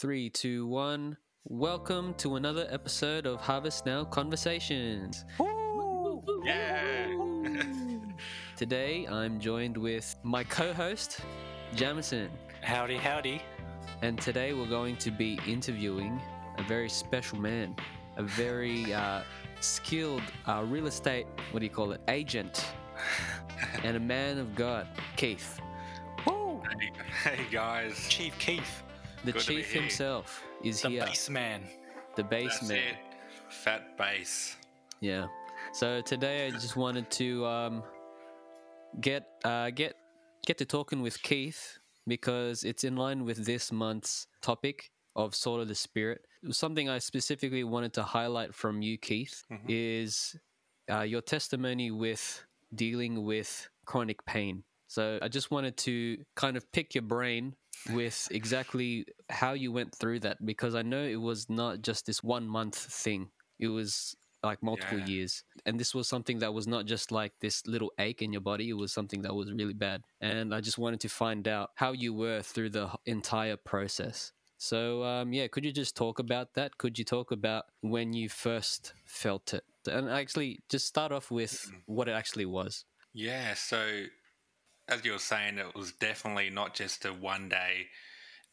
Three, two, one. Welcome to another episode of Harvest Now Conversations. Yeah. Today I'm joined with my co host, Jamison. howdy, howdy. And today we're going to be interviewing a very special man, a very uh, skilled uh, real estate, what do you call it, agent, and a man of God, Keith. Woo! Hey guys, Chief Keith, The Good chief himself is the here, bass man. the bass that's man. it. Fat bass. Yeah. So today I just wanted to um, get uh, get get to talking with Keith because it's in line with this month's topic of sort of the Spirit. Something I specifically wanted to highlight from you, Keith, Mhm. is uh, your testimony with dealing with chronic pain. So I just wanted to kind of pick your brain with exactly how you went through that because I know it was not just this one month thing. It was like multiple Yeah. years. And this was something that was not just like this little ache in your body, it was something that was really bad. And I just wanted to find out how you were through the entire process. So, um, yeah, could you just talk about that? Could you talk about when you first felt it? And actually, just start off with what it actually was. Yeah, so as you were saying, it was definitely not just a one day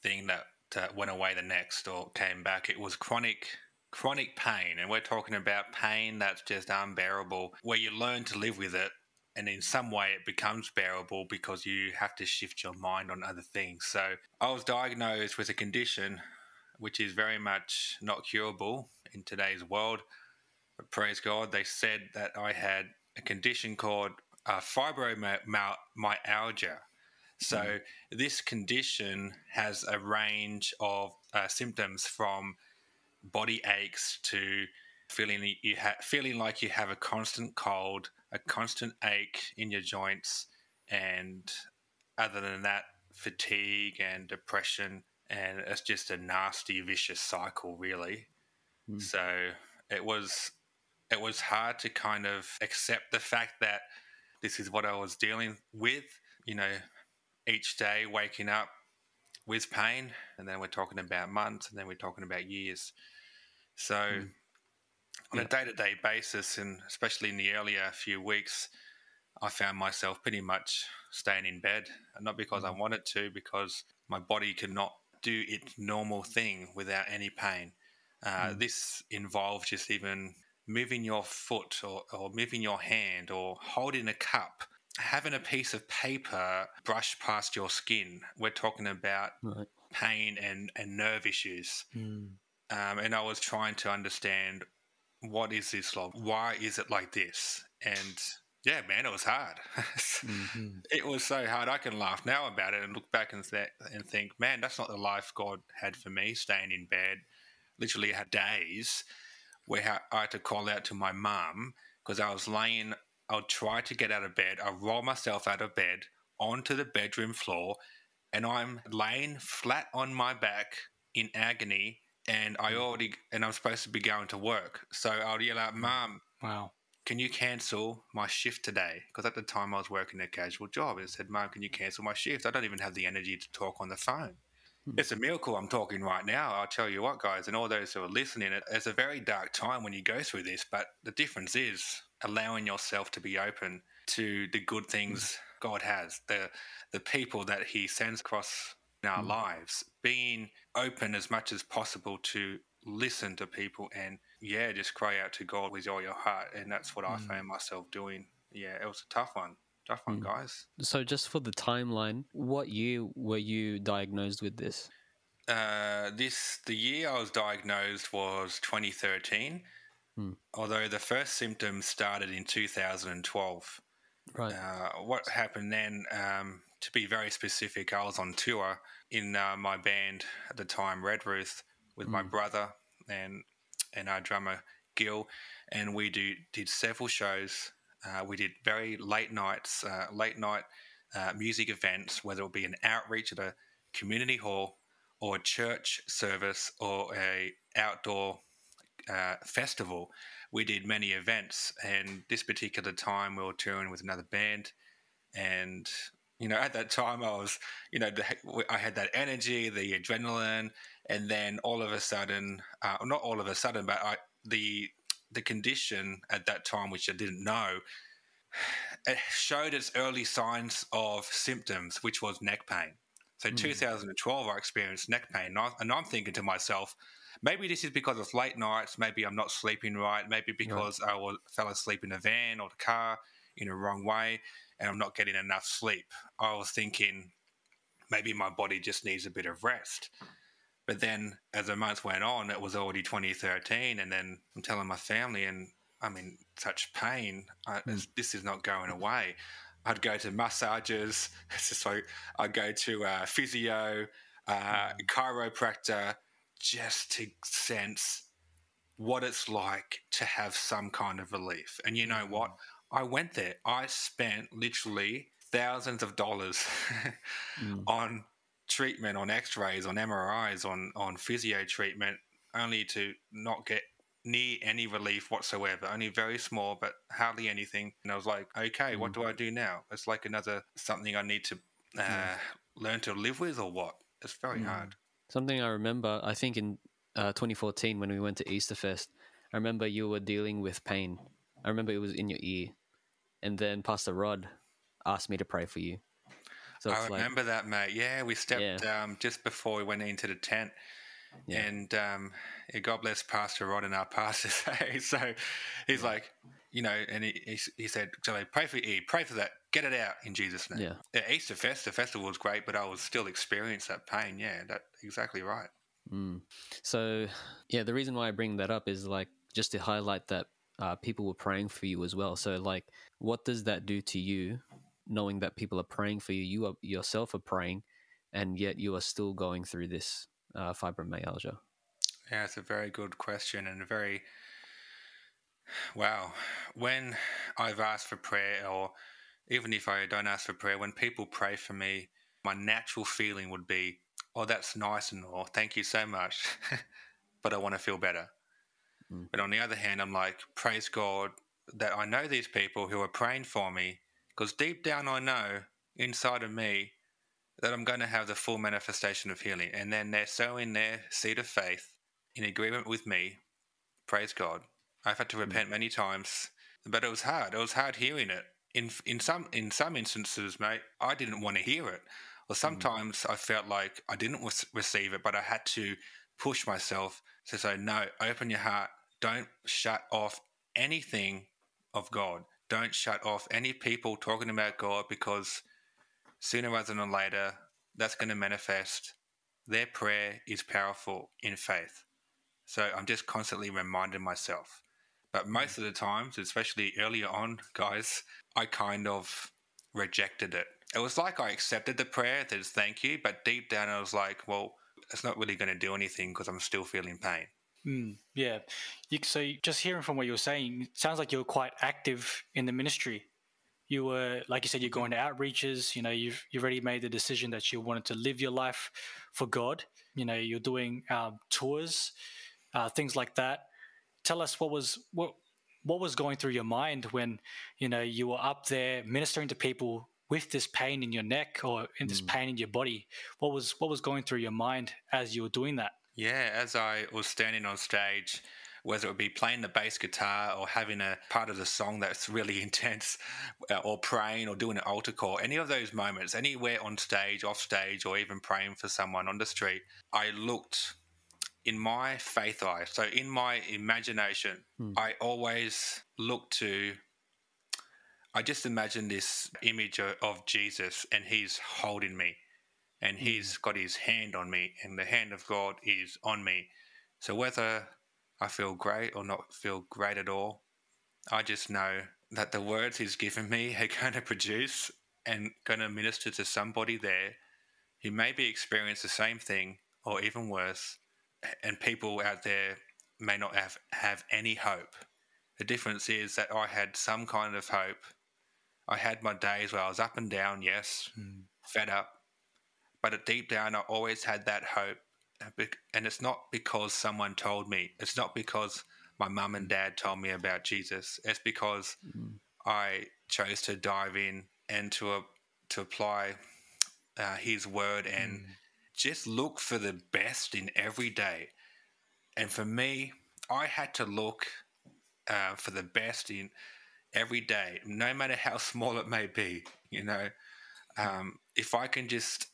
thing that uh, went away the next or came back. It was chronic chronic pain and we're talking about pain that's just unbearable where you learn to live with it and in some way it becomes bearable because you have to shift your mind on other things. So I was diagnosed with a condition which is very much not curable in today's world. But praise God, they said that I had a condition called uh, fibromyalgia. So this condition has a range of uh, symptoms from body aches to feeling you ha- feeling like you have a constant cold, a constant ache in your joints, and other than that, fatigue and depression, and it's just a nasty, vicious cycle, really. Mm. So it was it was hard to kind of accept the fact that this is what I was dealing with. You know, each day waking up with pain, and then we're talking about months, and then we're talking about years. So, Mm. on Yeah. a day to day basis, and especially in the earlier few weeks, I found myself pretty much staying in bed, and not because I wanted to, because my body could not do its normal thing without any pain. Uh, Mm. This involved just even moving your foot or, or moving your hand or holding a cup, having a piece of paper brush past your skin. We're talking about Right. pain and, and nerve issues. Um, and I was trying to understand what is this like? Why is it like this? And yeah, man, it was hard. Mhm. it was so hard. I can laugh now about it and look back and, th- and think, man, that's not the life God had for me, staying in bed. Literally had days where I had to call out to my mum because I was laying, I would try to get out of bed. I roll myself out of bed onto the bedroom floor and I'm laying flat on my back in agony and I mm. already, and I'm supposed to be going to work. So I would yell out, mm. Mum, Wow. can you cancel my shift today? Because at the time I was working a casual job. And said, Mum, can you cancel my shift? I don't even have the energy to talk on the phone. Hmm. It's a miracle I'm talking right now. I'll tell you what, guys, and all those who are listening, it- it's a very dark time when you go through this. But the difference is allowing yourself to be open to the good things God has, the the people that He sends across in our Hmm. lives, being open as much as possible to listen to people and yeah, just cry out to God with all your heart. And that's what I Mm. found myself doing. Yeah, it was a tough one. Tough one, Mm. guys. So, just for the timeline, what year were you diagnosed with this? Uh, this the year I was diagnosed was 2013. Hmm. Although the first symptoms started in 2012. Right. Uh, what happened then, um, to be very specific, I was on tour in uh, my band at the time, Red Ruth, with my Mm. brother and and our drummer Gil, and we do did several shows. Uh, we did very late nights, uh, late night uh, music events, whether it be an outreach at a community hall or a church service or a outdoor uh, festival. We did many events, and this particular time we were touring with another band, and you know, at that time I was, you know, I had that energy, the adrenaline, and then all of a sudden, uh, not all of a sudden, but I, the the condition at that time, which I didn't know, it showed its early signs of symptoms, which was neck pain. So, Mm. 2012, I experienced neck pain, and, I, and I'm thinking to myself, maybe this is because of late nights. Maybe I'm not sleeping right. Maybe because I was, fell asleep in the van or the car in the wrong way, and I'm not getting enough sleep. I was thinking maybe my body just needs a bit of rest. But then, as the months went on, it was already 2013, and then I'm telling my family, and I'm in such pain. I, Mm. This is not going away. I'd go to massages. It's just like I'd go to uh, physio, uh, chiropractor, just to sense what it's like to have some kind of relief. And you know what? I went there. I spent literally thousands of dollars Mm. on treatment, on X-rays, on MRIs, on on physio treatment, only to not get near any relief whatsoever. Only very small, but hardly anything. And I was like, okay, what do I do now? It's like another something I need to uh, Yeah. learn to live with, or what? It's very Mm. hard. Something I remember, I think in uh, 2014 when we went to Easterfest, I remember you were dealing with pain. I remember it was in your ear, and then Pastor Rod asked me to pray for you. So I it's like, remember that, mate. Yeah, we stepped um, just before we went into the tent. Yeah. And um, yeah, God bless Pastor Rod and our pastors. hey. so he's like, you know, and he, he, he said, so pray for E, pray for that, get it out in Jesus' name. yeah, Yeah, Easter Fest, the festival was great, but I was still experiencing that pain. Yeah, that exactly right. Mm. So, yeah, the reason why I bring that up is like just to highlight that uh, people were praying for you as well. So, like, what does that do to you, knowing that people are praying for you? You are, yourself are praying, and yet you are still going through this uh, fibromyalgia. Yeah, it's a very good question and a very wow. When I've asked for prayer, or even if I don't ask for prayer, when people pray for me, my natural feeling would be, "Oh, that's nice and all. Thank you so much," but I want to feel better. Mm. But on the other hand, I'm like, praise God that I know these people who are praying for me, because deep down I know inside of me that I'm going to have the full manifestation of healing. And then they're sowing their seed of faith in agreement with me. Praise God. I've had to mm. repent many times, but it was hard. It was hard hearing it. In in some in some instances, mate, I didn't want to hear it. Or mm. sometimes I felt like I didn't receive it, but I had to push myself to say, no, open your heart. Don't shut off anything of God. Don't shut off any people talking about God because sooner rather than later, that's going to manifest. Their prayer is powerful in faith. So I'm just constantly reminding myself. But most of the times, especially earlier on, guys, I kind of rejected it. It was like I accepted the prayer, that is thank you, but deep down I was like, well, it's not really going to do anything because I'm still feeling pain. Mm, yeah. You, so just hearing from what you were saying, it sounds like you were quite active in the ministry. You were, like you said, you're going to outreaches. You know, you've you've already made the decision that you wanted to live your life for God. You know, you're doing um, tours, uh, things like that. Tell us what was what what was going through your mind when you know you were up there ministering to people with this pain in your neck or in this Mm. pain in your body. What was what was going through your mind as you were doing that? Yeah, as I was standing on stage, whether it would be playing the bass guitar or having a part of the song that's really intense, uh, or praying or doing an altar call, any of those moments, anywhere on stage, off stage, or even praying for someone on the street, I looked in my faith eye. So in my imagination, Hmm. I always look to. I just imagine this image of, of Jesus, and he's holding me and mm. he's got his hand on me, and the hand of God is on me. So whether I feel great or not feel great at all, I just know that the words he's given me are going to produce and going to minister to somebody there who maybe experience the same thing or even worse, and people out there may not have, have any hope. The difference is that I had some kind of hope. I had my days where I was up and down, yes, mm. fed up, but deep down, I always had that hope. And it's not because someone told me, it's not because my mum and dad told me about Jesus. It's because Mm. I chose to dive in and to, uh, to apply uh, His word and just look for the best in every day. And for me, I had to look uh, for the best in every day, no matter how small it may be. You know, um, if I can just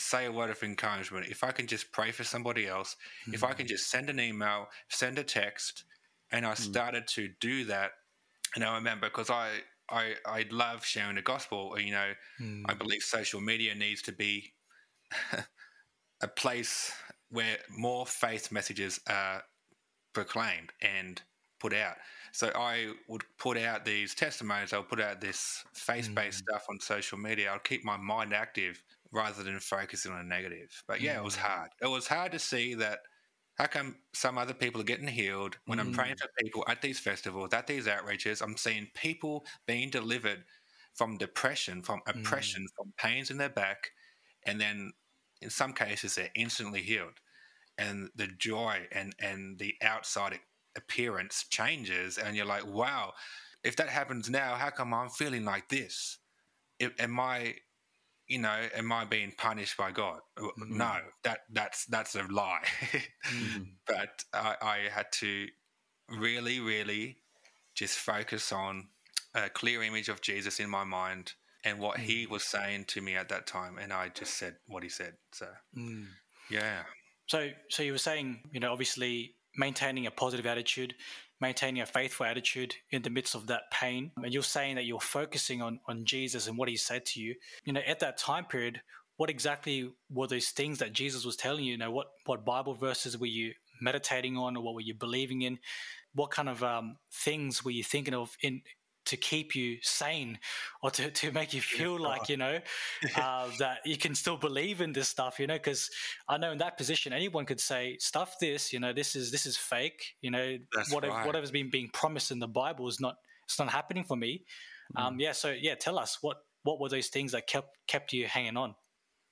say a word of encouragement, if I can just pray for somebody else, mm. if I can just send an email, send a text, and I mm. started to do that. And I remember because I, I I love sharing the gospel. You know, mm. I believe social media needs to be a place where more faith messages are proclaimed and put out. So I would put out these testimonies. I'll put out this faith-based mm. stuff on social media. I'll keep my mind active rather than focusing on a negative. But yeah, mm. it was mm. hard. It was hard to see that how come some other people are getting healed when mm. I'm praying for people at these festivals, at these outreaches? I'm seeing people being delivered from depression, from oppression, mm. from pains in their back, and then in some cases they're instantly healed. And the joy and, and the outside appearance changes, and you're like, wow, if that happens now, how come I'm feeling like this? Am I you know, am I being punished by God? Mm-hmm. No, that that's that's a lie. mm-hmm. But I, I, had to really, really just focus on a clear image of Jesus in my mind and what mm-hmm. he was saying to me at that time, and I just said what he said. So, mm. yeah. So, so you were saying, you know, obviously maintaining a positive attitude, maintaining a faithful attitude in the midst of that pain. And you're saying that you're focusing on, on Jesus and what he said to you. You know, at that time period, what exactly were those things that Jesus was telling you? You know, what, what Bible verses were you meditating on or what were you believing in? What kind of um, things were you thinking of in to keep you sane or to, to make you feel yeah. like you know uh, that you can still believe in this stuff you know because i know in that position anyone could say stuff this you know this is this is fake you know whatever, right. whatever's been being promised in the bible is not it's not happening for me mm. um, yeah so yeah tell us what what were those things that kept kept you hanging on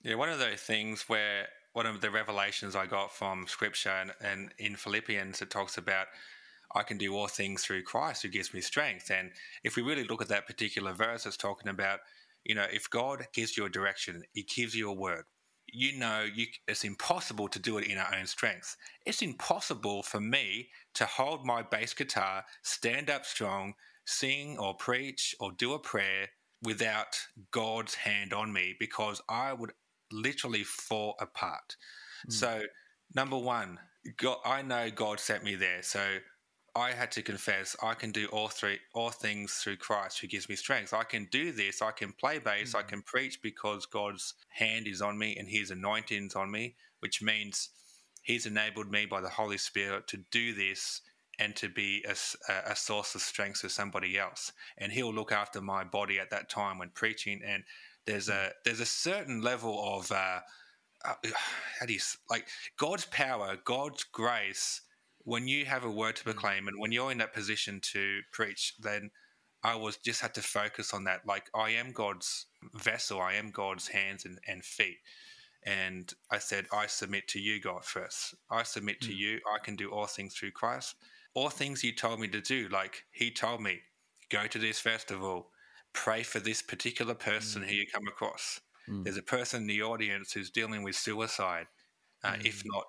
yeah one of those things where one of the revelations i got from scripture and, and in philippians it talks about I can do all things through Christ who gives me strength. And if we really look at that particular verse, it's talking about, you know, if God gives you a direction, He gives you a word. You know, you, it's impossible to do it in our own strength. It's impossible for me to hold my bass guitar, stand up strong, sing or preach or do a prayer without God's hand on me because I would literally fall apart. Mm. So, number one, God, I know God sent me there. So I had to confess I can do all three all things through Christ who gives me strength. I can do this. I can play bass. Mm-hmm. I can preach because God's hand is on me and His anointing is on me, which means He's enabled me by the Holy Spirit to do this and to be a, a source of strength for somebody else. And He'll look after my body at that time when preaching. And there's a there's a certain level of uh, uh, how do you like God's power, God's grace when you have a word to mm. proclaim and when you're in that position to preach, then I was just had to focus on that. Like I am God's vessel, I am God's hands and, and feet. And I said, I submit to you, God, first. I submit to mm. you. I can do all things through Christ. All things you told me to do. Like he told me, go to this festival, pray for this particular person mm. who you come across. Mm. There's a person in the audience who's dealing with suicide, uh, if mm. not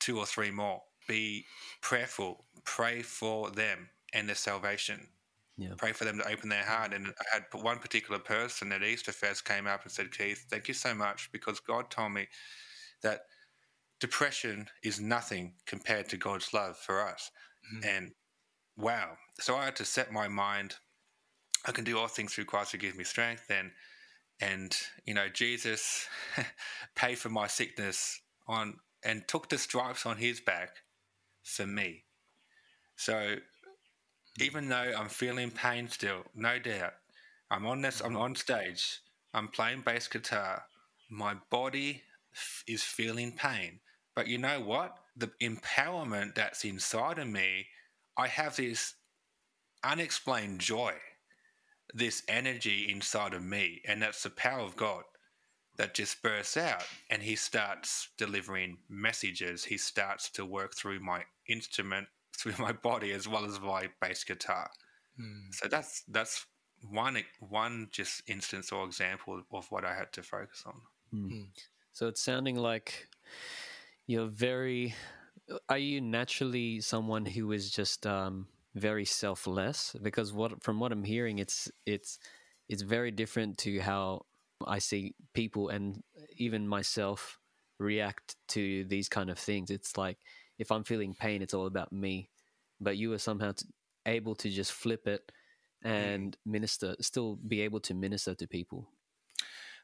two or three more be prayerful, pray for them and their salvation. Yeah. Pray for them to open their heart. And I had one particular person at Easter Fest came up and said, Keith, thank you so much because God told me that depression is nothing compared to God's love for us. Mm-hmm. And wow. So I had to set my mind, I can do all things through Christ who gives me strength. And, and you know, Jesus paid for my sickness on and took the stripes on his back for me. So even though I'm feeling pain still, no doubt, I'm on this, I'm on stage, I'm playing bass guitar, my body f- is feeling pain. But you know what? The empowerment that's inside of me, I have this unexplained joy, this energy inside of me, and that's the power of God that just bursts out and he starts delivering messages. He starts to work through my instrument, through my body as well as my bass guitar. Mm. So that's that's one one just instance or example of what I had to focus on. Mm. So it's sounding like you're very. Are you naturally someone who is just um, very selfless? Because what from what I'm hearing, it's it's it's very different to how I see people and even myself react to these kind of things. It's like if I'm feeling pain, it's all about me. But you are somehow t- able to just flip it Mm. and minister, still be able to minister to people.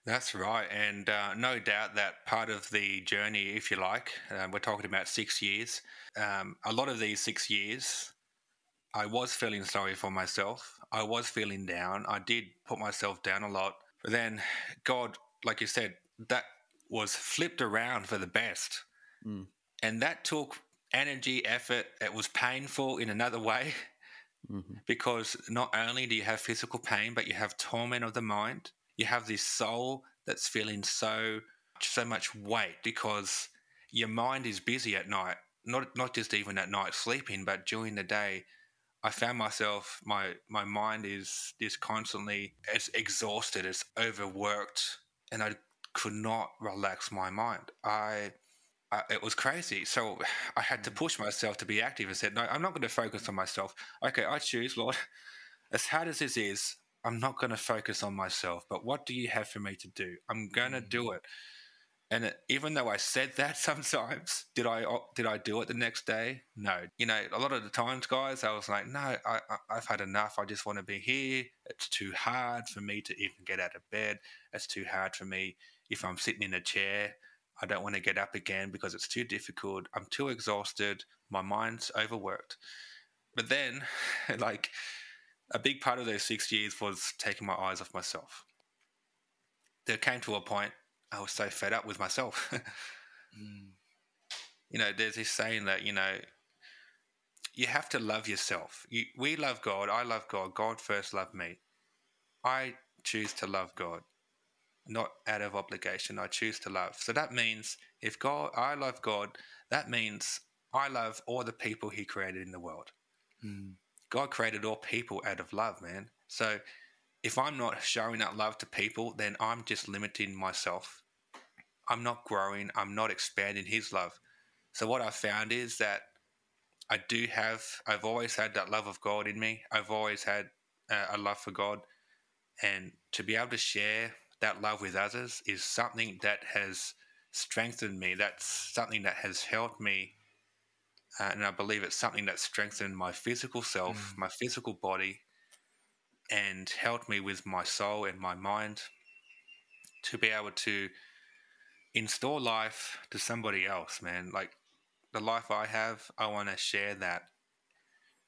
That's right, and uh, no doubt that part of the journey, if you like, uh, we're talking about six years. Um, a lot of these six years, I was feeling sorry for myself. I was feeling down. I did put myself down a lot, but then God, like you said, that was flipped around for the best, Mm. and that took energy, effort. It was painful in another way. hmm because not only do you have physical pain, but you have torment of the mind. You have this soul that's feeling so so much weight because your mind is busy at night. Not not just even at night sleeping, but during the day. I found myself my my mind is is constantly it's exhausted, it's overworked, and I could not relax my mind. I uh, it was crazy. So I had to push myself to be active and said, no, I'm not going to focus on myself. Okay, I choose, Lord. As hard as this is, I'm not going to focus on myself. But what do you have for me to do? I'm going to do it. And even though I said that sometimes, did I did I do it the next day? No. You know, a lot of the times, guys, I was like, no, I, I, I've had enough. I just want to be here. It's too hard for me to even get out of bed. It's too hard for me if I'm sitting in a chair. I don't want to get up again because it's too difficult. I'm too exhausted. My mind's overworked. But then, like, a big part of those six years was taking my eyes off myself. There came to a point I was so fed up with myself. Mm. you know, there's this saying that, you know, you have to love yourself. You, we love God. I love God. God first loved me. I choose to love God, not out of obligation. I choose to love. So that means if God, I love God, that means I love all the people He created in the world. Mm. God created all people out of love, man. So if I'm not showing that love to people, then I'm just limiting myself. I'm not growing. I'm not expanding His love. So what I've found is that I do have. I've always had that love of God in me. I've always had uh, a love for God, and to be able to share that love with others is something that has strengthened me. That's something that has helped me uh, and I believe it's something that strengthened my physical self, my physical body, and helped me with my soul and my mind to be able to install life to somebody else, man. Like the life I have, I want to share that.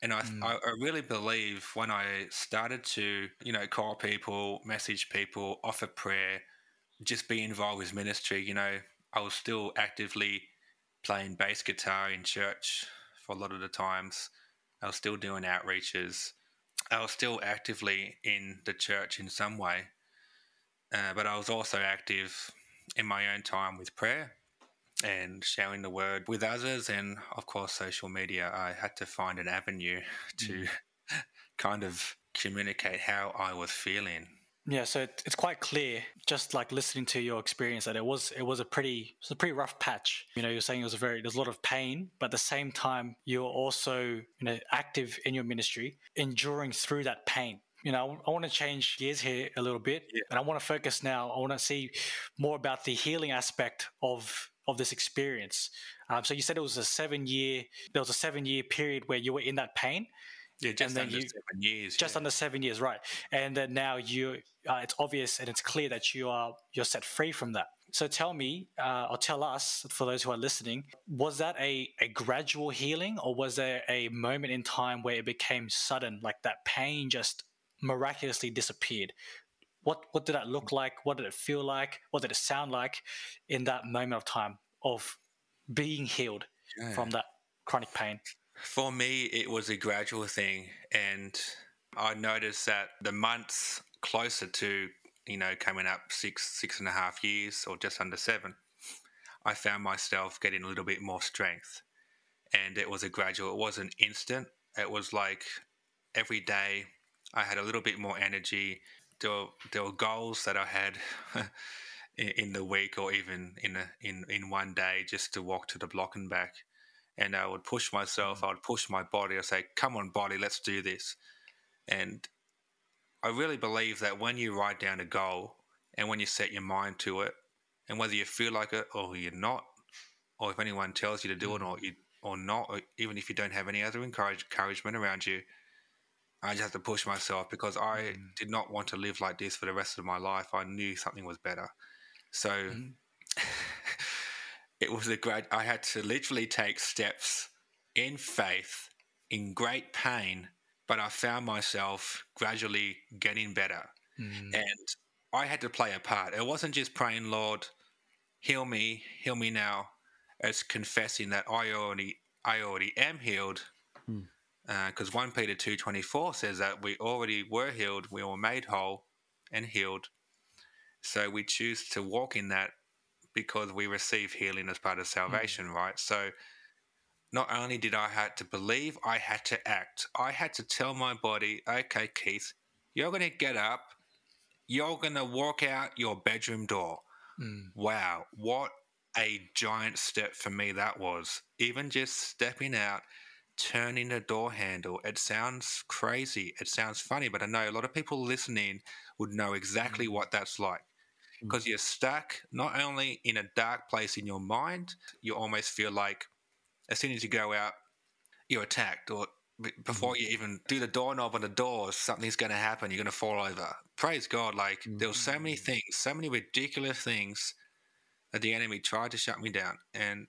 And I, Mm. I, I really believe when I started to, you know, call people, message people, offer prayer, just be involved with ministry, you know, I was still actively playing bass guitar in church for a lot of the times. I was still doing outreaches. I was still actively in the church in some way, uh, but I was also active in my own time with prayer and sharing the word with others, and of course, social media. I had to find an avenue to mm. kind of communicate how I was feeling. Yeah, so it, it's quite clear, just like listening to your experience, that it was it was a pretty it was a pretty rough patch. You know, you're saying it was a very there's a lot of pain, but at the same time, you're also you know active in your ministry, enduring through that pain. You know, I want to change gears here a little bit, Yeah. and I want to focus now. I want to see more about the healing aspect of of this experience. Um, so you said it was a seven year there was a seven year period where you were in that pain, Yeah, just under you- seven years. just yeah. under seven years, right? And then now you, uh, it's obvious and it's clear that you are you're set free from that. So tell me, uh, or tell us, for those who are listening, was that a, a gradual healing, or was there a moment in time where it became sudden, like that pain just miraculously disappeared? What what did that look like? What did it feel like? What did it sound like in that moment of time of being healed Yeah. from that chronic pain? For me, it was a gradual thing, and I noticed that the months closer to you know coming up six six and a half years or just under seven, I found myself getting a little bit more strength, and it was a gradual. It wasn't instant. It was like every day I had a little bit more energy. There were, there were goals that I had in, in the week or even in a, in in one day just to walk to the block and back. And I would push myself. Mm. I would push my body. I say, "Come on, body, let's do this." And I really believe that when you write down a goal and when you set your mind to it, and whether you feel like it or you're not, or if anyone tells you to do it mm. or you or not, or even if you don't have any other encourage, encouragement around you, I just had to push myself because I Mm. did not want to live like this for the rest of my life. I knew something was better. So Mhm. it was a great, I had to literally take steps in faith, in great pain, but I found myself gradually getting better. Mm. And I had to play a part. It wasn't just praying, Lord, heal me, heal me now. It's confessing that I already, I already am healed. Hmm. Because 1 Peter 2.24 says that we already were healed, we were made whole and healed. So we choose to walk in that because we receive healing as part of salvation, right? So not only did I had to believe, I had to act. I had to tell my body, okay, Keith, you're going to get up, you're going to walk out your bedroom door. Mm. Wow, what a giant step for me that was. Even just stepping out, turning the door handle. It sounds crazy. It sounds funny, but I know a lot of people listening would know exactly mm. what that's like. Mm. Because you're stuck not only in a dark place in your mind, you almost feel like as soon as you go out, you're attacked, or before mm. you even do the doorknob on the door, something's going to happen. You're going to fall over. Praise God! Like there were so many mm. things, so many ridiculous things that the enemy tried to shut me down, and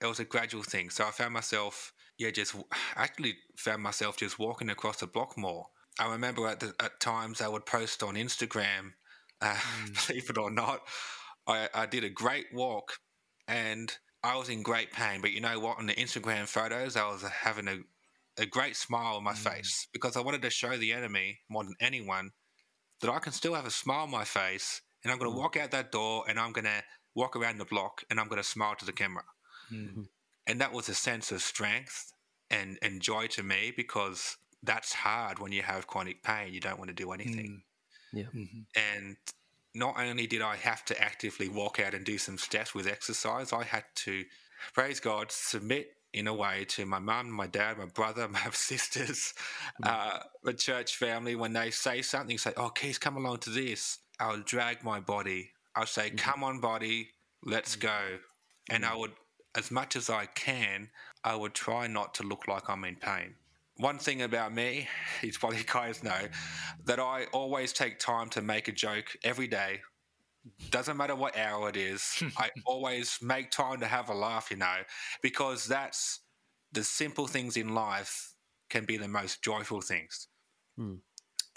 it was a gradual thing. So I found myself, yeah, just actually found myself just walking across the block more. I remember at the, at times I would post on Instagram, uh, believe it or not, I, I did a great walk, and I was in great pain. But you know what? On the Instagram photos, I was having a a great smile on my face because I wanted to show the enemy more than anyone that I can still have a smile on my face, and I'm going to walk out that door, and I'm going to walk around the block, and I'm going to smile to the camera. Mm. And that was a sense of strength and, and joy to me because that's hard when you have chronic pain. You don't want to do anything. Mm. Yeah. Mhm. And not only did I have to actively walk out and do some steps with exercise, I had to, praise God, submit in a way to my mum, my dad, my brother, my sisters, uh, the church family. When they say something, say, "Oh, Keith, come along to this," I'll drag my body. I'll say, "Come on, body, let's go," and I would, as much as I can, I would try not to look like I'm in pain. One thing about me, is probably you guys know, that I always take time to make a joke every day. Doesn't matter what hour it is, I always make time to have a laugh, you know, because that's the simple things in life can be the most joyful things. Hmm.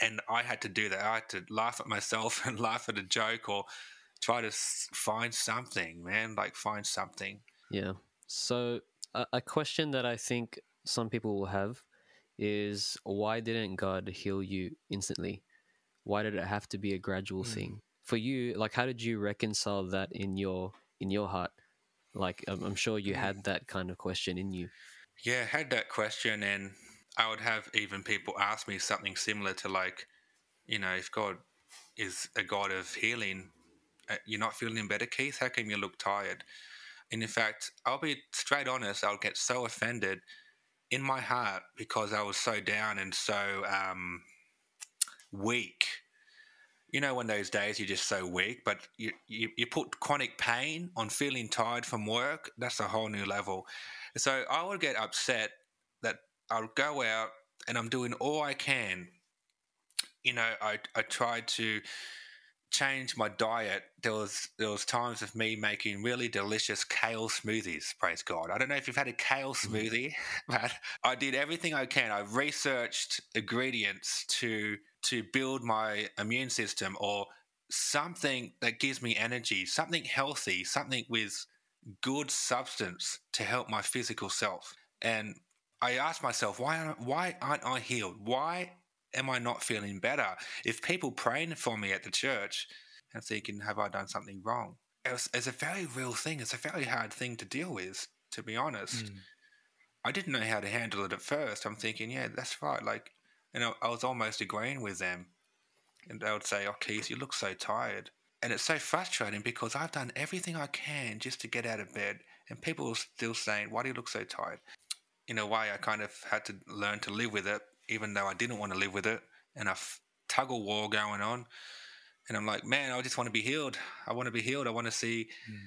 And I had to do that. I had to laugh at myself and laugh at a joke or try to find something, man, like find something. Yeah. So a, a question that I think some people will have is why didn't God heal you instantly? Why did it have to be a gradual Mm. thing for you? Like, how did you reconcile that in your in your heart? Like, I'm, I'm sure you had that kind of question in you. Yeah, I had that question, and I would have even people ask me something similar to like, you know, if God is a God of healing, uh, you're not feeling better, Keith. How come you look tired? And in fact, I'll be straight honest. I'll get so offended in my heart because I was so down and so um, weak. You know, when those days you're just so weak, but you, you, you put chronic pain on feeling tired from work, that's a whole new level. So I would get upset that I'll go out and I'm doing all I can. You know, I, I tried to change my diet. There was there was times of me making really delicious kale smoothies. Praise God! I don't know if you've had a kale mm. smoothie, but I did everything I can. I researched ingredients to to build my immune system or something that gives me energy, something healthy, something with good substance to help my physical self. And I asked myself, why aren't, why aren't I healed? Why am I not feeling better? If people praying for me at the church and thinking, have I done something wrong? It's, it's a very real thing. It's a very hard thing to deal with, to be honest. Mm. I didn't know how to handle it at first. I'm thinking, yeah, that's right. Like, you know, I was almost agreeing with them. And they would say, oh, Keith, you look so tired. And it's so frustrating because I've done everything I can just to get out of bed, and people are still saying, Why do you look so tired? In a way, I kind of had to learn to live with it, even though I didn't want to live with it. And a tug of war going on. And I'm like, Man, I just want to be healed. I want to be healed. I want to see. Mm.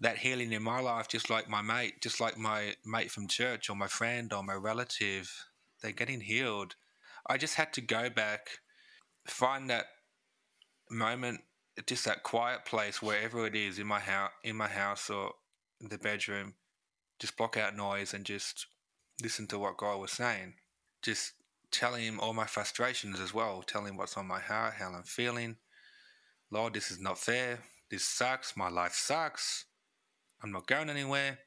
That healing in my life, just like my mate, just like my mate from church or my friend or my relative, they're getting healed. I just had to go back, find that moment, just that quiet place wherever it is in my house, in my house or in the bedroom, just block out noise and just listen to what God was saying. Just telling him all my frustrations as well, telling him what's on my heart, how I'm feeling. Lord, this is not fair. This sucks. My life sucks. I'm not going anywhere.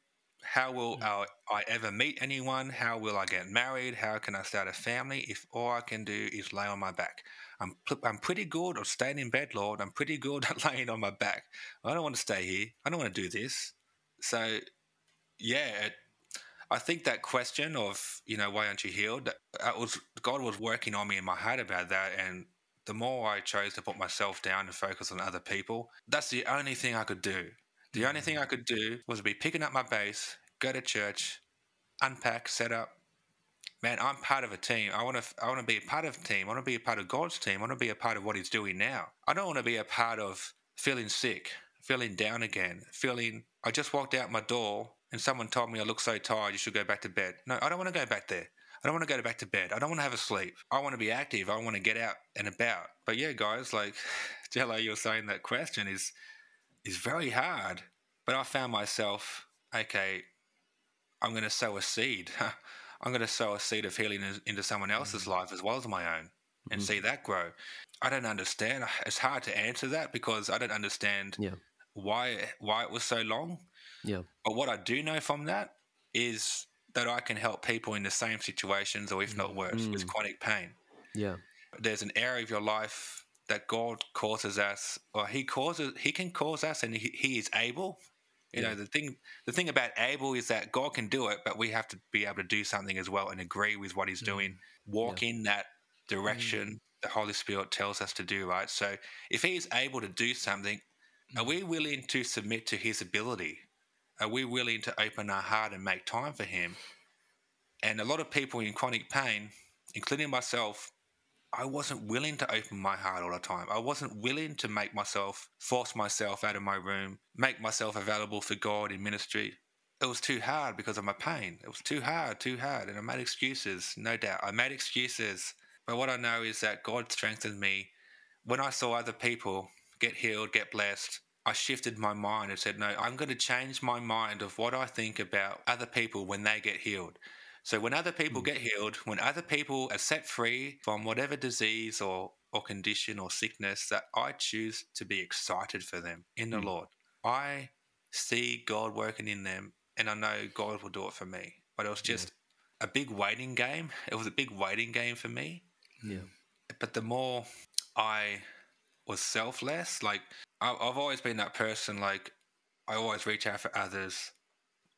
How will mm. I, I ever meet anyone? How will I get married? How can I start a family if all I can do is lay on my back? I'm, I'm pretty good at staying in bed, Lord. I'm pretty good at laying on my back. I don't want to stay here. I don't want to do this. So, yeah, I think that question of, you know, why aren't you healed? That was God was working on me in my head about that. And the more I chose to put myself down and focus on other people, that's the only thing I could do. The only thing I mm. could do was be picking up my bass, go to church, unpack, set up, man, I'm part of a team. I want to, I want to be a part of a team. I want to be a part of God's team. I want to be a part of what He's doing now. I don't want to be a part of feeling sick, feeling down again, feeling. I just walked out my door and someone told me I look so tired. You should go back to bed. No, I don't want to go back there. I don't want to go back to bed. I don't want to have a sleep. I want to be active. I want to get out and about. But yeah, guys, like Jello, you're saying that question is is very hard. But I found myself, okay, I'm going to sow a seed. I'm going to sow a seed of healing into someone else's mm-hmm. life as well as my own and mm-hmm. see that grow. I don't understand. It's hard to answer that because I don't understand yeah. why why it was so long. Yeah. But what I do know from that is that I can help people in the same situations or if not worse mm. with chronic pain. Yeah. There's an area of your life that God causes us or he causes he can cause us and he, he is able you yeah. know, the thing the thing about able is that God can do it, but we have to be able to do something as well and agree with what He's mm. doing, walk yeah. in that direction mm. the Holy Spirit tells us to do. Right. So if He is able to do something, mm. are we willing to submit to His ability? Are we willing to open our heart and make time for Him? And a lot of people in chronic pain, including myself, I wasn't willing to open my heart all the time. I wasn't willing to make myself, force myself out of my room, make myself available for God in ministry. It was too hard because of my pain. It was too hard, too hard. And I made excuses, no doubt. I made excuses. But what I know is that God strengthened me. When I saw other people get healed, get blessed, I shifted my mind and said, no, I'm going to change my mind of what I think about other people when they get healed. So when other people mm. get healed, when other people are set free from whatever disease or, or condition or sickness, that I choose to be excited for them in the mm. Lord. I see God working in them and I know God will do it for me. But it was just yeah. a big waiting game. It was a big waiting game for me. Yeah. But the more I was selfless, like I've always been that person, like I always reach out for others.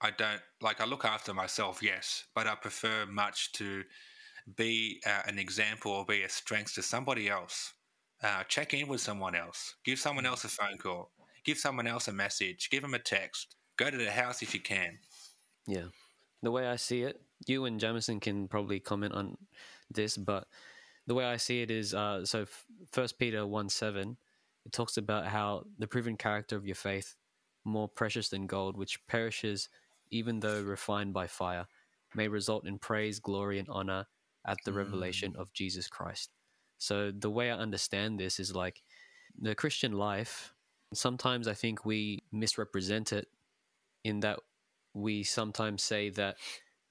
I don't like I look after myself, yes, but I prefer much to be uh, an example or be a strength to somebody else. Uh, check in with someone else. Give someone else a phone call. Give someone else a message. Give them a text. Go to the house if you can. Yeah, the way I see it, you and Jamison can probably comment on this, but the way I see it is uh, so. First Peter one seven, it talks about how the proven character of your faith more precious than gold, which perishes even though refined by fire, may result in praise, glory, and honor at the mm. revelation of Jesus Christ. So, the way I understand this is like the Christian life, sometimes I think we misrepresent it in that we sometimes say that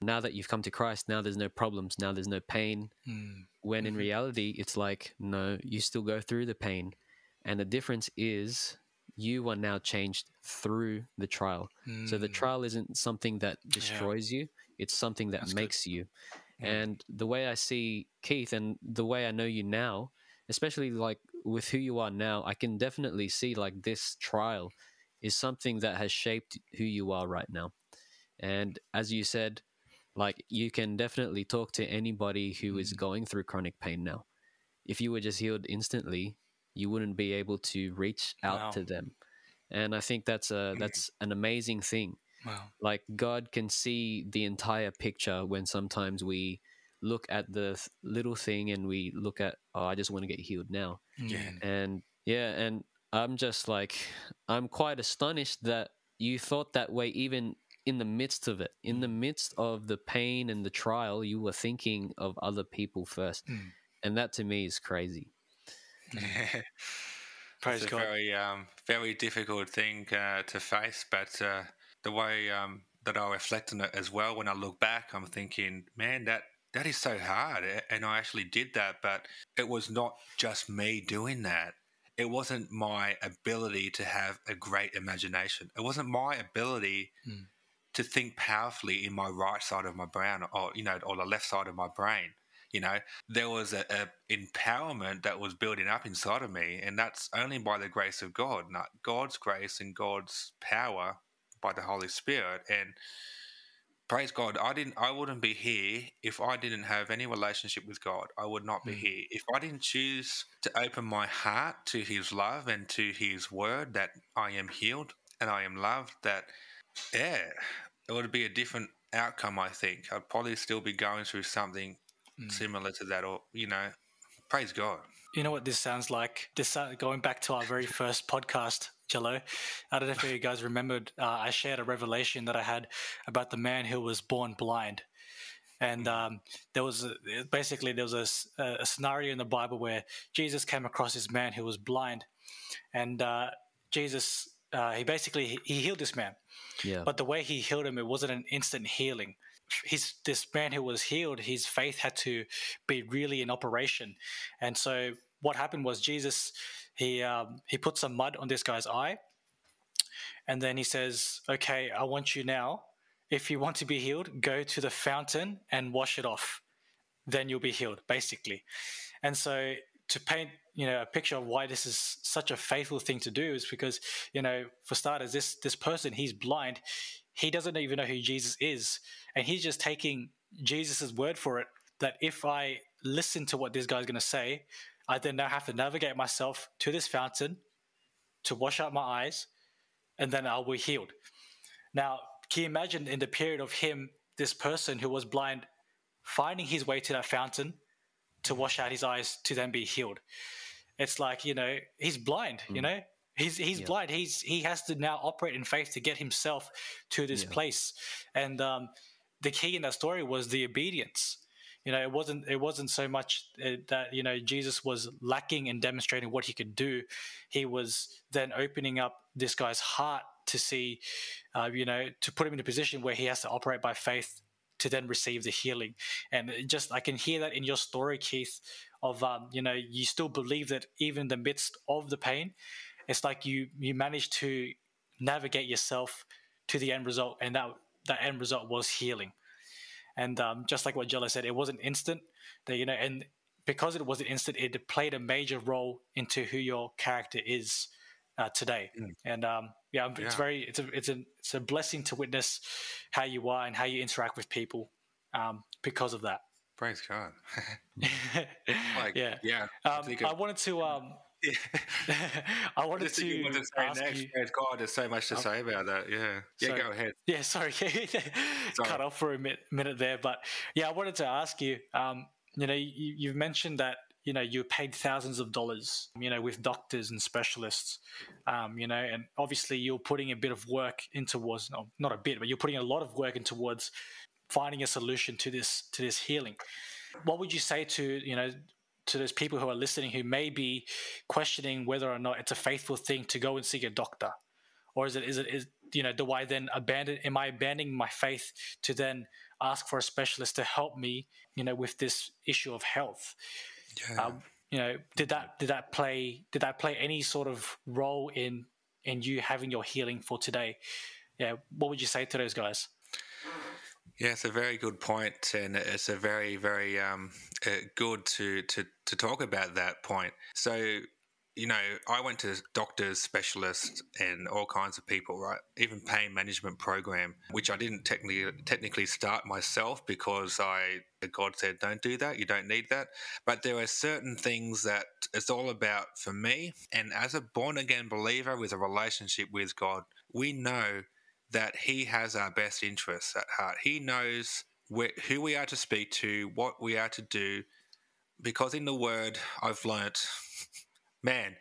now that you've come to Christ, now there's no problems, now there's no pain. Mm. When in mm-hmm. reality, it's like, no, you still go through the pain. And the difference is you are now changed through the trial. Mm. So the hmm. trial isn't something that destroys yeah. you, it's something that That's makes good. you. Yeah. And the way I see Keith and the way I know you now, especially like with who you are now, I can definitely see like this trial is something that has shaped who you are right now. And as you said, like you can definitely talk to anybody who mm. is going through chronic pain now. If you were just healed instantly, you wouldn't be able to reach out Wow. to them. And I think that's a that's an amazing thing. Wow. Like God can see the entire picture when sometimes we look at the th- little thing and we look at oh I just want to get healed now. Yeah. Mm. And yeah, and I'm just like I'm quite astonished that you thought that way even in the midst of it. In the midst of the pain and the trial, you were thinking of other people first. Mm. And that to me is crazy. Praise it's a God. very um, very difficult thing uh, to face, but uh, the way um, that I reflect on it as well, when I look back, I'm thinking, man, that that is so hard, and I actually did that, but it was not just me doing that. It wasn't my ability to have a great imagination. It wasn't my ability Mm. To think powerfully in my right side of my brain, or you know, or the left side of my brain you know? There was a, a empowerment that was building up inside of me and that's only by the grace of god not god's grace and god's power by the holy spirit. And praise god i didn't i wouldn't be here if i didn't have any relationship with god. I would not be Mm. here. If i didn't choose to open my heart to his love and to his word that i am healed and i am loved that yeah it would be a different outcome i think i'd probably still be going through something Mm. similar to that, or you know, praise God. You know what this sounds like? This sou- going back to our very first podcast, Jello. I don't know if you guys remembered. Uh, I shared a revelation that I had about the man who was born blind, and um, there was a, basically there was a scenario in the Bible where Jesus came across this man who was blind, and uh, Jesus uh, he basically he, he healed this man. Yeah. But the way he healed him, it wasn't an instant healing. His this man who was healed, his faith had to be really in operation, and so what happened was Jesus he um, he put some mud on this guy's eye, and then he says, "Okay, I want you now. If you want to be healed, go to the fountain and wash it off. Then you'll be healed." Basically, and so to paint you know a picture of why this is such a faithful thing to do is because you know for starters this this person he's blind. He doesn't even know who jesus is. And he's just taking jesus' word for it that if i listen to what this guy's going to say i then now have to navigate myself to this fountain to wash out my eyes and then i'll be healed. Now can you imagine in the period of him this person who was blind finding his way to that fountain to wash out his eyes to then be healed it's like you know he's blind you Mm. know he's he's Yeah. blind he's he has to now operate in faith to get himself to this Yeah. place and um, the key in that story was the obedience you know it wasn't it wasn't so much uh, that you know jesus was lacking in demonstrating what he could do he was then opening up this guy's heart to see uh, you know to put him in a position where he has to operate by faith to then receive the healing. And just i can hear that in your story keith of um, you know you still believe that even in the midst of the pain it's like you you managed to navigate yourself to the end result and that that end result was healing. And um, just like what Jello said it wasn't instant that you know and because it wasn't instant it played a major role into who your character is uh, today. Mm. and um, yeah it's Yeah. very it's a it's a it's a blessing to witness how you are and how you interact with people um, because of that Praise God. like, yeah yeah. um, think I wanted to um, yeah. I wanted Just to to say ask next. you. Praise God. There's so much to Oh. say about that. Yeah. Yeah. So- go ahead. Yeah, sorry, cut off for a mi- minute there, but yeah, I wanted to ask you. Um, you know, you, you've mentioned that you know you're paid thousands of dollars, you know, with doctors and specialists. Um, you know, and obviously you're putting a bit of work in towards no, not a bit, but you're putting a lot of work in towards finding a solution to this to this healing. What would you say to you know to those people who are listening who may be questioning whether or not it's a faithful thing to go and seek a doctor? or is it is it is you know do I then abandon am I abandoning my faith to then ask for a specialist to help me you know with this issue of health Yeah. um, you know did that did that play did that play any sort of role in in you having your healing for today yeah what would you say to those guys Yeah, it's a very good point, and it's a very, very um, uh, good to, to to talk about that point. So, you know, I went to doctors, specialists, and all kinds of people, right? Even pain management program, which I didn't technically technically start myself because I God said don't do that, you don't need that. But there are certain things that it's all about for me. And as a born again believer with a relationship with God, we know that He has our best interests at heart. He knows who we are to speak to, what we are to do, because in the Word I've learnt man,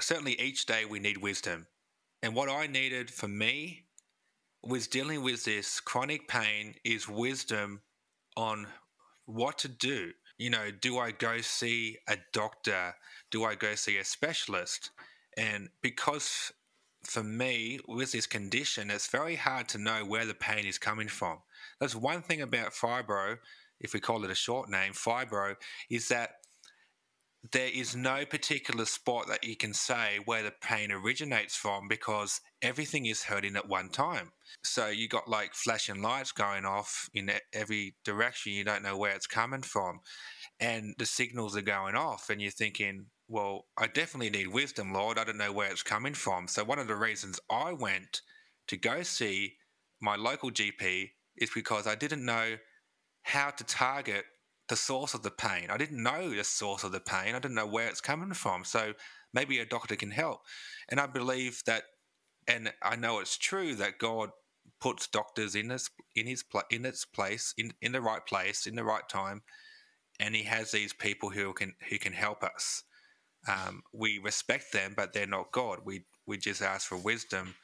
certainly each day we need wisdom. And what I needed for me was dealing with this chronic pain is wisdom on what to do. You know, do I go see a doctor? Do I go see a specialist? And because for me, with this condition, it's very hard to know where the pain is coming from. That's one thing about fibro, if we call it a short name, fibro, is that there is no particular spot that you can say where the pain originates from because everything is hurting at one time. So you got like flashing lights going off in every direction. You don't know where it's coming from. And the signals are going off, and you're thinking, well, I definitely need wisdom, Lord. I don't know where it's coming from. So one of the reasons I went to go see my local GP is because I didn't know how to target the source of the pain. I didn't know the source of the pain. I didn't know where it's coming from. So maybe a doctor can help. And I believe that, and I know it's true that God puts doctors in this in his in its place in in the right place in the right time, and He has these people who can who can help us. Um, we respect them, but they're not God. We we just ask for wisdom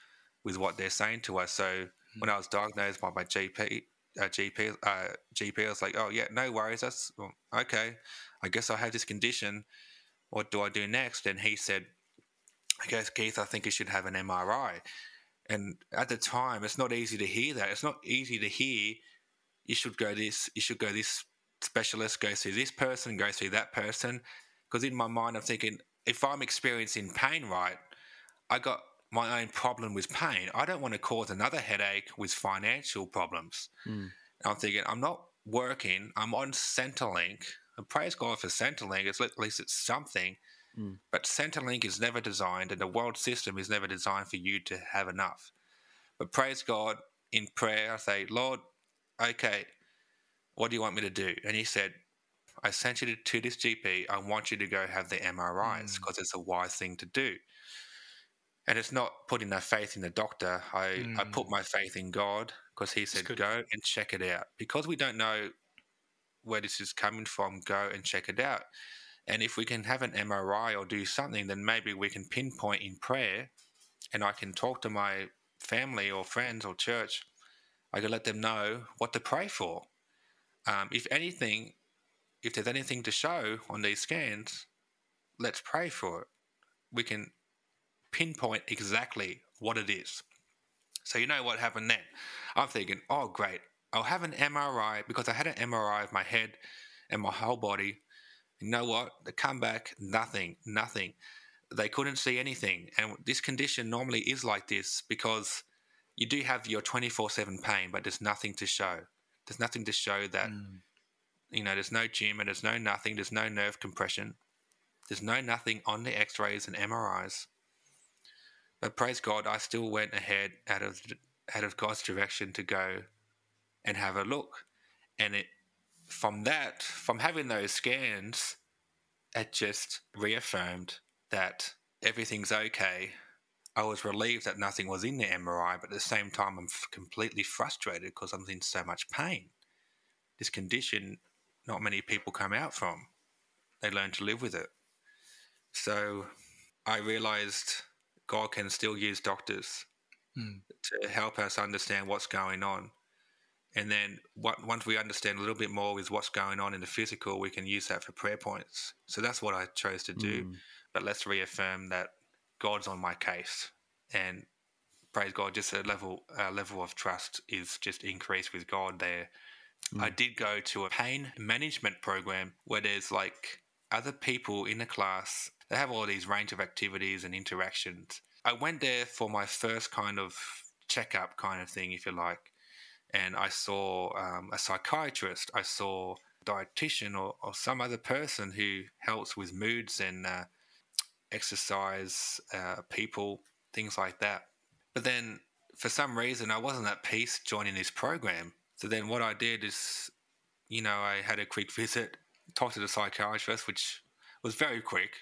with what they're saying to us. So mm-hmm. when I was diagnosed by my GP, uh, GP uh, GP. Was like, oh yeah, no worries. That's well, okay. I guess I have this condition. What do I do next? And he said, I guess Keith, I think you should have an MRI. And at the time, it's not easy to hear that. It's not easy to hear. You should go this. You should go this specialist. Go see this person. Go see that person. Because in my mind, I'm thinking, if I'm experiencing pain, right, I got my own problem with pain. I don't want to cause another headache with financial problems. Mm. I'm thinking, I'm not working, I'm on Centrelink. And praise God for Centrelink, it's, at least it's something. Mm. But Centrelink is never designed, and the world system is never designed for you to have enough. But praise God, in prayer, I say, Lord, okay, what do you want me to do? And He said, I sent you to this GP. I want you to go have the MRIs because mm. it's a wise thing to do and it's not putting their faith in the doctor. I, mm. I put mm. my faith in God because He said, go and check it out. Because we don't know where this is coming from, go and check it out. And if we can have an MRI or do something, then maybe we can pinpoint in prayer and I can talk to my family or friends or church. I can let them know what to pray for. Um, if anything, if there's anything to show on these scans, let's pray for it. We can pinpoint exactly what it is. So you know what happened then? I'm thinking, oh great, I'll have an MRI because I had an MRI of my head and my whole body. You know what? The come back, nothing, nothing. They couldn't see anything. And this condition normally is like this because you do have your 24 7 pain, but there's nothing to show. There's nothing to show that, mm. you know, there's no tumor, there's no nothing, there's no nerve compression, there's no nothing on the x rays and MRIs. But praise God, I still went ahead out of out of God's direction to go and have a look. And it from that, from having those scans, it just reaffirmed that everything's okay. I was relieved that nothing was in the MRI, but at the same time, I'm f- completely frustrated because I'm in so much pain. This condition, not many people come out from. They learn to live with it. So I realized God can still use doctors mm. to help us understand what's going on. And then what, once we understand a little bit more with what's going on in the physical, we can use that for prayer points. So that's what I chose to do. Mm. But let's reaffirm that God's on my case, and praise God, just a level a level of trust is just increased with God there. Mm. I did go to a pain management program where there's like other people in the class they have all these range of activities and interactions. I went there for my first kind of checkup kind of thing, if you like, and I saw um, a psychiatrist. I saw a dietitian or, or, some other person who helps with moods and uh, exercise, uh, people, things like that. But then for some reason, I wasn't at peace joining this program. So then what I did is, you know, I had a quick visit, talked to the psychiatrist, which was very quick.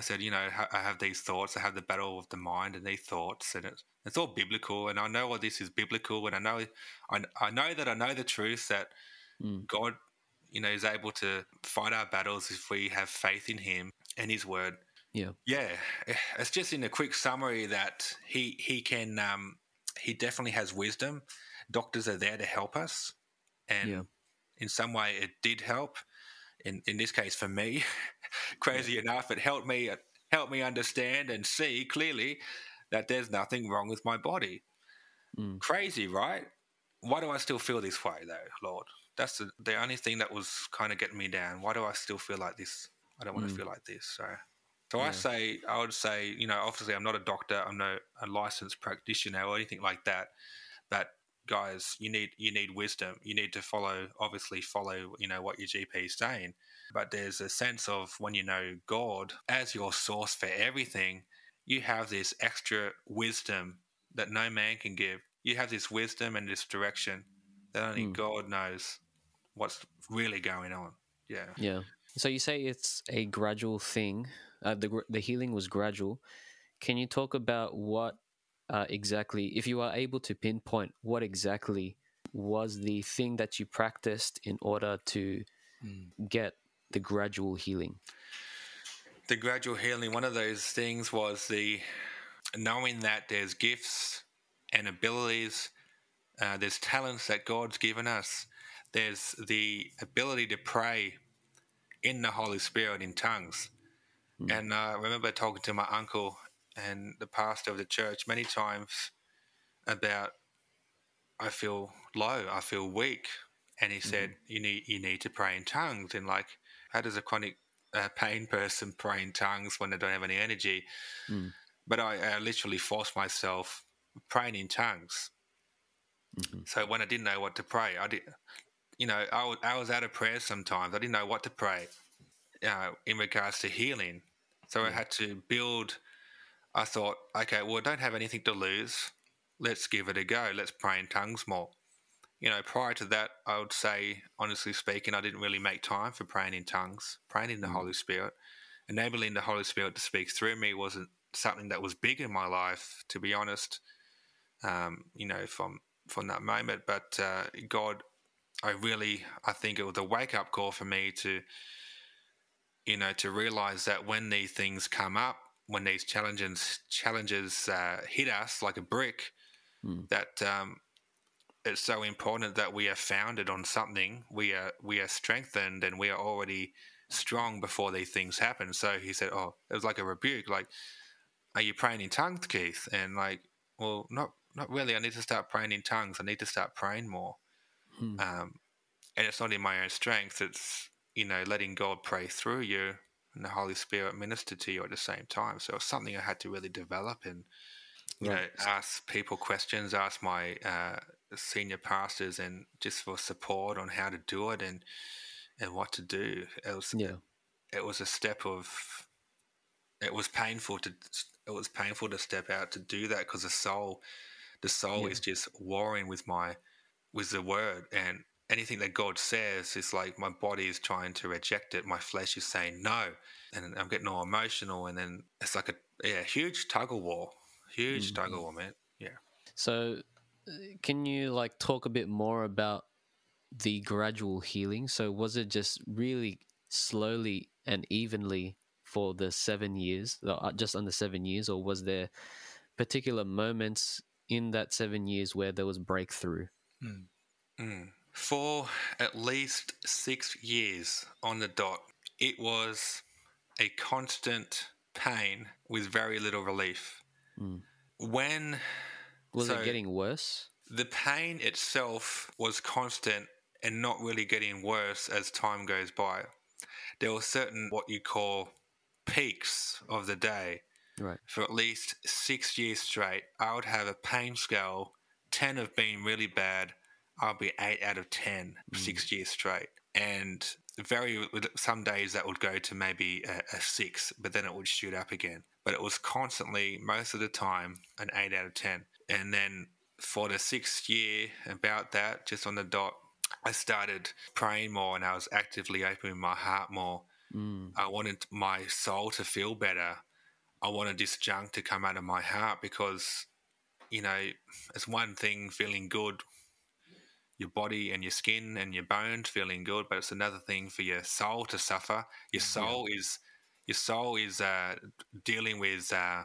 I said, you know, I have these thoughts. I have the battle of the mind and these thoughts, and it's, it's all biblical. And I know what this is biblical, and I know, I, I know that I know the truth that Mm. God, you know, is able to fight our battles if we have faith in Him and His Word. Yeah. Yeah, it's just in a quick summary that he he can um, he definitely has wisdom. Doctors are there to help us, and Yeah. in some way it did help. In in this case, for me, crazy enough, it helped me helped me understand and see clearly that there's nothing wrong with my body. Mm. Crazy, right? Why do I still feel this way, though, Lord? That's the, the only thing that was kind of getting me down. Why do I still feel like this? I don't want to Mm. feel like this. So, so I say, I would say, you know, obviously I'm not a doctor, I'm no a licensed practitioner or anything like that. But guys, you need you need wisdom. You need to follow, obviously, follow, you know, what your GP is saying. But there's a sense of when you know God as your source for everything, you have this extra wisdom that no man can give. You have this wisdom and this direction that only Mm. God knows what's really going on. Yeah. Yeah. So you say it's a gradual thing. Uh, the the healing was gradual. Can you talk about what uh, exactly, if you are able to pinpoint what exactly was the thing that you practiced in order to get the gradual healing? the gradual healing, one of those things was the knowing that there's gifts and abilities, uh, there's talents that God's given us, there's the ability to pray in the Holy Spirit in tongues. Mm. And uh, I remember talking to my uncle and the pastor of the church many times about I feel low, I feel weak, and he said you need you need to pray in tongues. And like, how does a chronic uh, pain person pray in tongues when they don't have any energy? Mm. But I, I literally forced myself praying in tongues. Mhm. So when I didn't know what to pray, I did, you know, I was, out of prayer sometimes. I didn't know what to pray uh, in regards to healing. So I had to build. I thought, okay, well, I don't have anything to lose. Let's give it a go. Let's pray in tongues more. You know, prior to that, I would say, honestly speaking, I didn't really make time for praying in tongues, praying in the Mm. Holy Spirit. Enabling the Holy Spirit to speak through me wasn't something that was big in my life, to be honest. Um, you know, from from that moment, but uh, God, I really, I think it was a wake up call for me to, you know, to realize that when these things come up, when these challenges challenges uh, hit us like a brick, Mm. that um, it's so important that we are founded on something. We are we are strengthened and we are already strong before these things happen. So he said, "Oh, it was like a rebuke. Like, are you praying in tongues, Keith?" And like, well, not not really. I need to start praying in tongues. I need to start praying more. Hmm. Um, and it's not in my own strength. It's you know letting God pray through you and the Holy Spirit minister to you at the same time. So it's something I had to really develop and you know ask people questions, ask my uh, senior pastors, and just for support on how to do it and and what to do. It was Yeah. it was a step of it was painful to it was painful to step out to do that because the soul the soul Yeah. is just warring with my with the word and anything that god says is like my body is trying to reject it my flesh is saying no and i'm getting all emotional and then it's like a yeah huge tug of war huge tug of mm-hmm. war man yeah So, can you like talk a bit more about the gradual healing? So, was it just really slowly and evenly for the seven years, uh, just under seven years, or was there particular moments in that seven years where there was breakthrough? Mm. For at least six years on the dot, it was a constant pain with very little relief. Mm. When Was So- it getting worse? the pain itself was constant and not really getting worse as time goes by, there were certain what you call peaks of the day. Right. For at least six years straight, I would have a pain scale 10 of being really bad, I'll be 8 out of 10 Mm. six years straight. and very some days that would go to maybe a, a, six, but then it would shoot up again. But it was constantly, most of the time, an eight out of ten. And then for the sixth year, about that, just on the dot, I started praying more and I was actively opening my heart more. Mm. I wanted my soul to feel better. I wanted this junk to come out of my heart because, you know, it's one thing feeling good, your body and your skin and your bones feeling good, but it's another thing for your soul to suffer. Your soul yeah. is your soul is uh, dealing with uh,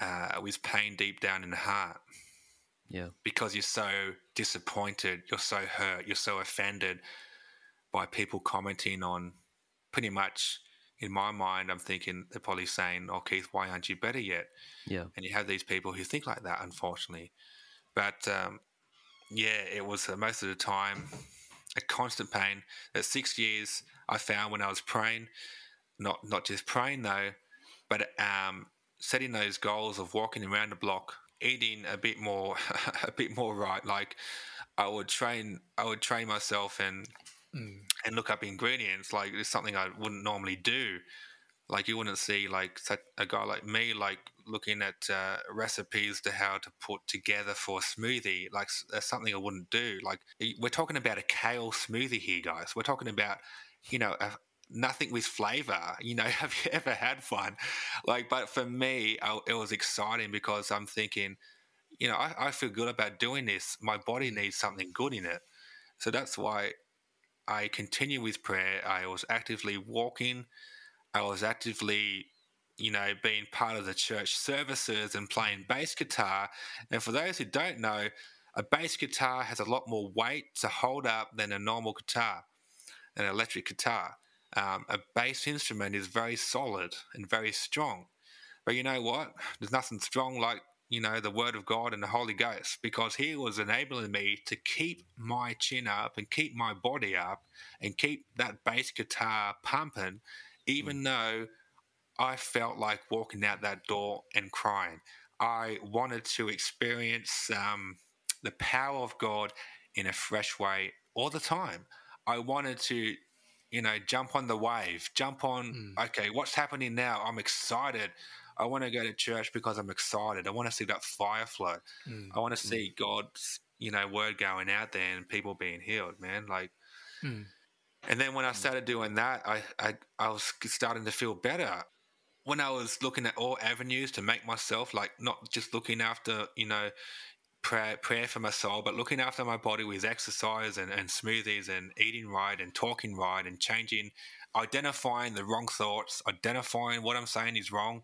uh, with pain deep down in the heart. Yeah. Because you're so disappointed, you're so hurt, you're so offended by people commenting on pretty much in my mind, I'm thinking they're probably saying, Oh, Keith, why aren't you better yet? Yeah. And you have these people who think like that, unfortunately. But um, yeah, it was uh, most of the time a constant pain. At six years, I found when I was praying, not not just praying though, but um, setting those goals of walking around the block eating a bit more a bit more right? Like i would train i would train myself and mm. and look up ingredients. Like it's something i wouldn't normally do. Like you wouldn't see like a guy like me like looking at uh, recipes to how to put together for a smoothie. Like that's something i wouldn't do. Like we're talking about a kale smoothie here guys. We're talking about you know a, nothing with flavor. You know, have you ever had fun? Like, but for me, I, it was exciting because I'm thinking, you know, I, I feel good about doing this. My body needs something good in it. So that's why I continue with prayer. I was actively walking. I was actively, you know, being part of the church services and playing bass guitar. And for those who don't know, a bass guitar has a lot more weight to hold up than a normal guitar, an electric guitar um, a bass instrument is very solid and very strong. But you know what? There's nothing strong like, you know, the Word of God and the Holy Ghost because He was enabling me to keep my chin up and keep my body up and keep that bass guitar pumping, even mm. though I felt like walking out that door and crying. I wanted to experience um, the power of God in a fresh way all the time. I wanted to you know, jump on the wave, jump on, mm. okay, what's happening now? I'm excited. I want to go to church because I'm excited. I want to see that fire flow. Mm. I want to mm. see God's, you know, word going out there and people being healed, man. Like, mm. and then when I mm. started doing that, I, I, I was starting to feel better. When I was looking at all avenues to make myself, like, not just looking after, you know, prayer, prayer for my soul, but looking after my body with exercise and, and smoothies and eating right and talking right and changing, identifying the wrong thoughts, identifying what I'm saying is wrong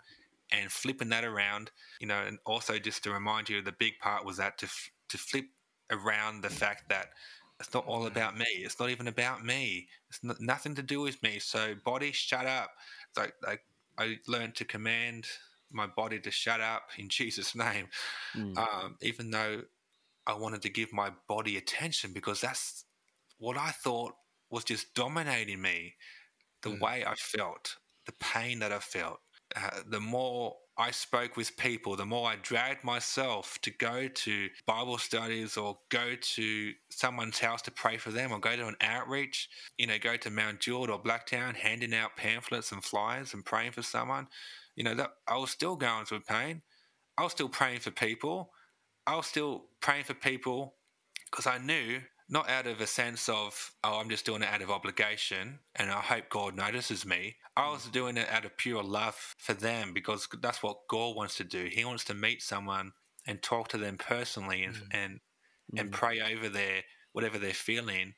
and flipping that around, you know, and also just to remind you, the big part was that to, f- to flip around the fact that it's not all about me. It's not even about me. It's not, nothing to do with me. So body, shut up. Like I learned to command my body to shut up in Jesus' name, mm. um, even though I wanted to give my body attention because that's what I thought was just dominating me. The mm. way I felt, the pain that I felt, uh, the more I spoke with people, the more I dragged myself to go to Bible studies or go to someone's house to pray for them or go to an outreach, you know, go to Mount Druitt or Blacktown handing out pamphlets and flyers and praying for someone. You know, that I was still going through pain. I was still praying for people. I was still praying for people because I knew, not out of a sense of, oh, I'm just doing it out of obligation and I hope God notices me. I was doing it out of pure love for them because that's what God wants to do. He wants to meet someone and talk to them personally and, mm. and, and mm. pray over their whatever they're feeling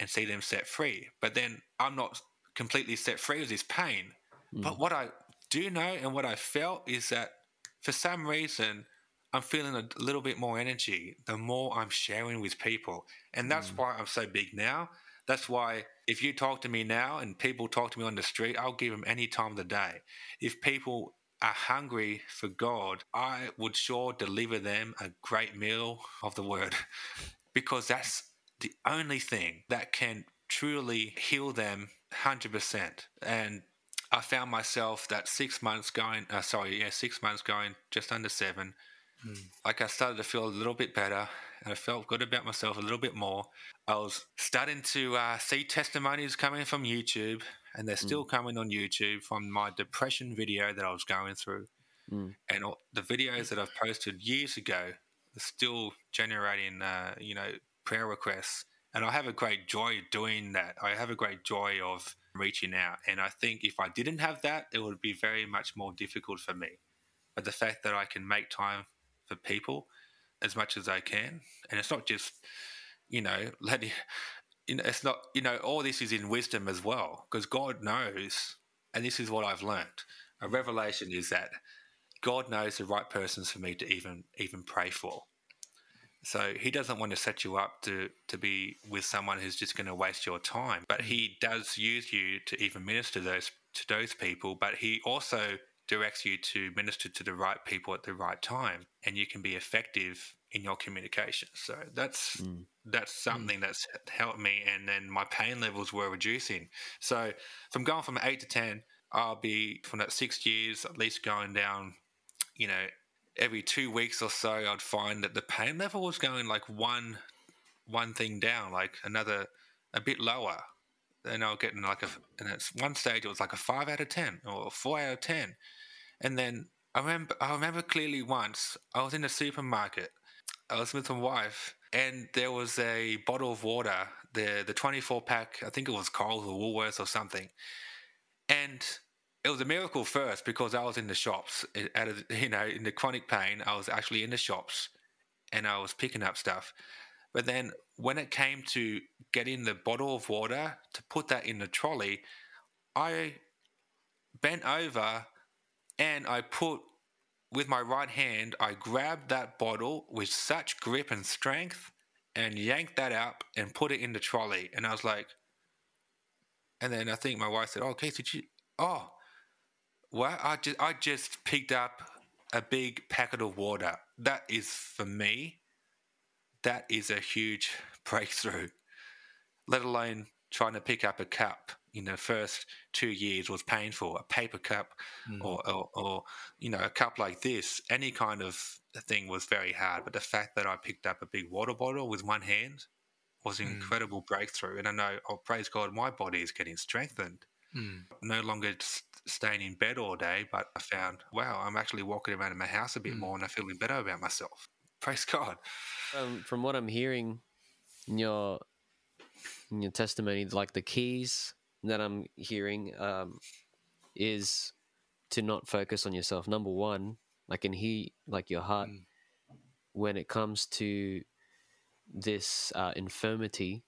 and see them set free. But then I'm not completely set free of this pain. Mm. But what I do know and what I felt is that for some reason I'm feeling a little bit more energy the more I'm sharing with people. And that's mm. why I'm so big now. That's why if you talk to me now and people talk to me on the street, I'll give them any time of the day. If people are hungry for God, I would sure deliver them a great meal of the word because that's the only thing that can truly heal them 100%. And I found myself that six months going, uh, sorry, yeah, six months going just under seven, like I started to feel a little bit better and I felt good about myself a little bit more. I was starting to uh, see testimonies coming from YouTube, and they're still coming on YouTube from my depression video that I was going through. Mm. And all, the videos that I've posted years ago are still generating, uh, you know, prayer requests. And I have a great joy doing that. I have a great joy of reaching out. And I think if I didn't have that, it would be very much more difficult for me. But the fact that I can make time for people as much as I can, and it's not just, you know, letting, you know, it's not, you know, all this is in wisdom as well, because God knows, and this is what I've learned. A revelation is that God knows the right persons for me to even even pray for. So he doesn't want to set you up to to be with someone who's just going to waste your time. But he does use you to even minister those to those people. But he also directs you to minister to the right people at the right time, and you can be effective in your communication. So that's Mm. that's something that's helped me. And then my pain levels were reducing. So from going from eight to ten, I'll be from that six years at least going down. You know, every two weeks or so, I'd find that the pain level was going like one one thing down, like another a bit lower. And I'll get in like a, and at one stage it was like a five out of ten or a four out of ten, and then I remember I remember clearly once I was in the supermarket, I was with my wife, and there was a bottle of water, the the twenty four pack, I think it was Coles or Woolworths or something, and it was a miracle first because I was in the shops, out of you know in the chronic pain, I was actually in the shops, and I was picking up stuff. But then when it came to getting the bottle of water to put that in the trolley, I bent over and I put with my right hand, I grabbed that bottle with such grip and strength and yanked that up and put it in the trolley. And I was like, and then I think my wife said, "Oh, Keith, did you? Oh, well, I just I just picked up a big packet of water. That is for me. That is a huge breakthrough. Let alone trying to pick up a cup in the first two years was painful. A paper cup, or, or or you know a cup like this, any kind of thing was very hard. But the fact that I picked up a big water bottle with one hand was an Mm. incredible breakthrough. And I know, oh praise God, my body is getting strengthened Mm. no longer staying in bed all day, but I found, wow, I'm actually walking around in my house a bit Mm. more and I'm feeling better about myself. Praise God. Um, from what I'm hearing in your in your testimony, like the keys that I'm hearing um, is to not focus on yourself. Number one, I can hear like your heart Mm. when it comes to this uh, infirmity.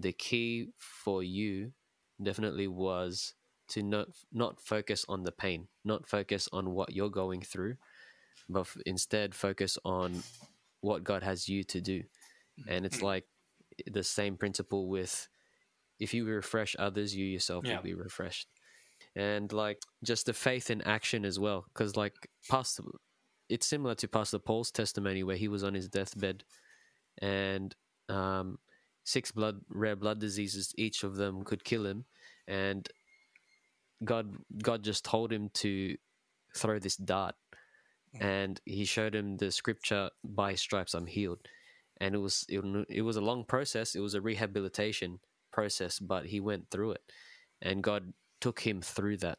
The key for you definitely was to not not focus on the pain, not focus on what you're going through, but f- instead focus on what God has you to do. Mm-hmm. And it's mm-hmm. like eh, the same principle with if you refresh others, you yourself Yeah. will be refreshed. And like just the faith in action as well. Because like Pastor, it's similar to Pastor Paul's testimony where he was on his deathbed and um, six blood rare blood diseases, each of them could kill him. And God God just told him to throw this dart and he showed him the scripture by stripes i'm healed. And it was it, it was a long process. It was a rehabilitation process but he went through it and god took him through that.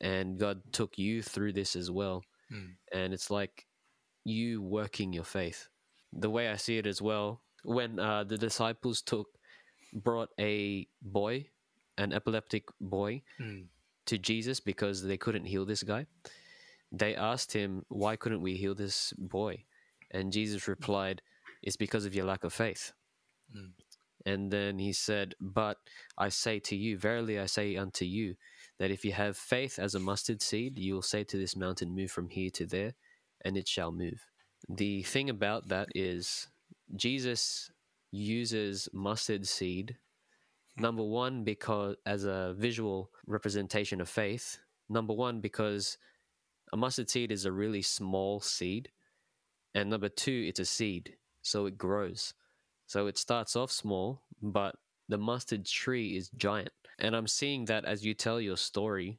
And god took you through this as well. Mm. and it's like you working your faith. The way i see it as well when uh, the disciples took brought a boy an epileptic boy Mm. To Jesus because they couldn't heal this guy. They asked him, Why couldn't we heal this boy? And Jesus replied, It's because of your lack of faith. Mm. And then he said, But I say to you, verily I say unto you, that if you have faith as a mustard seed, you will say to this mountain, Move from here to there, and it shall move. The thing about that is, Jesus uses mustard seed number one because as a visual representation of faith number one because a mustard seed is a really small seed and number two it's a seed so it grows so it starts off small but the mustard tree is giant and i'm seeing that as you tell your story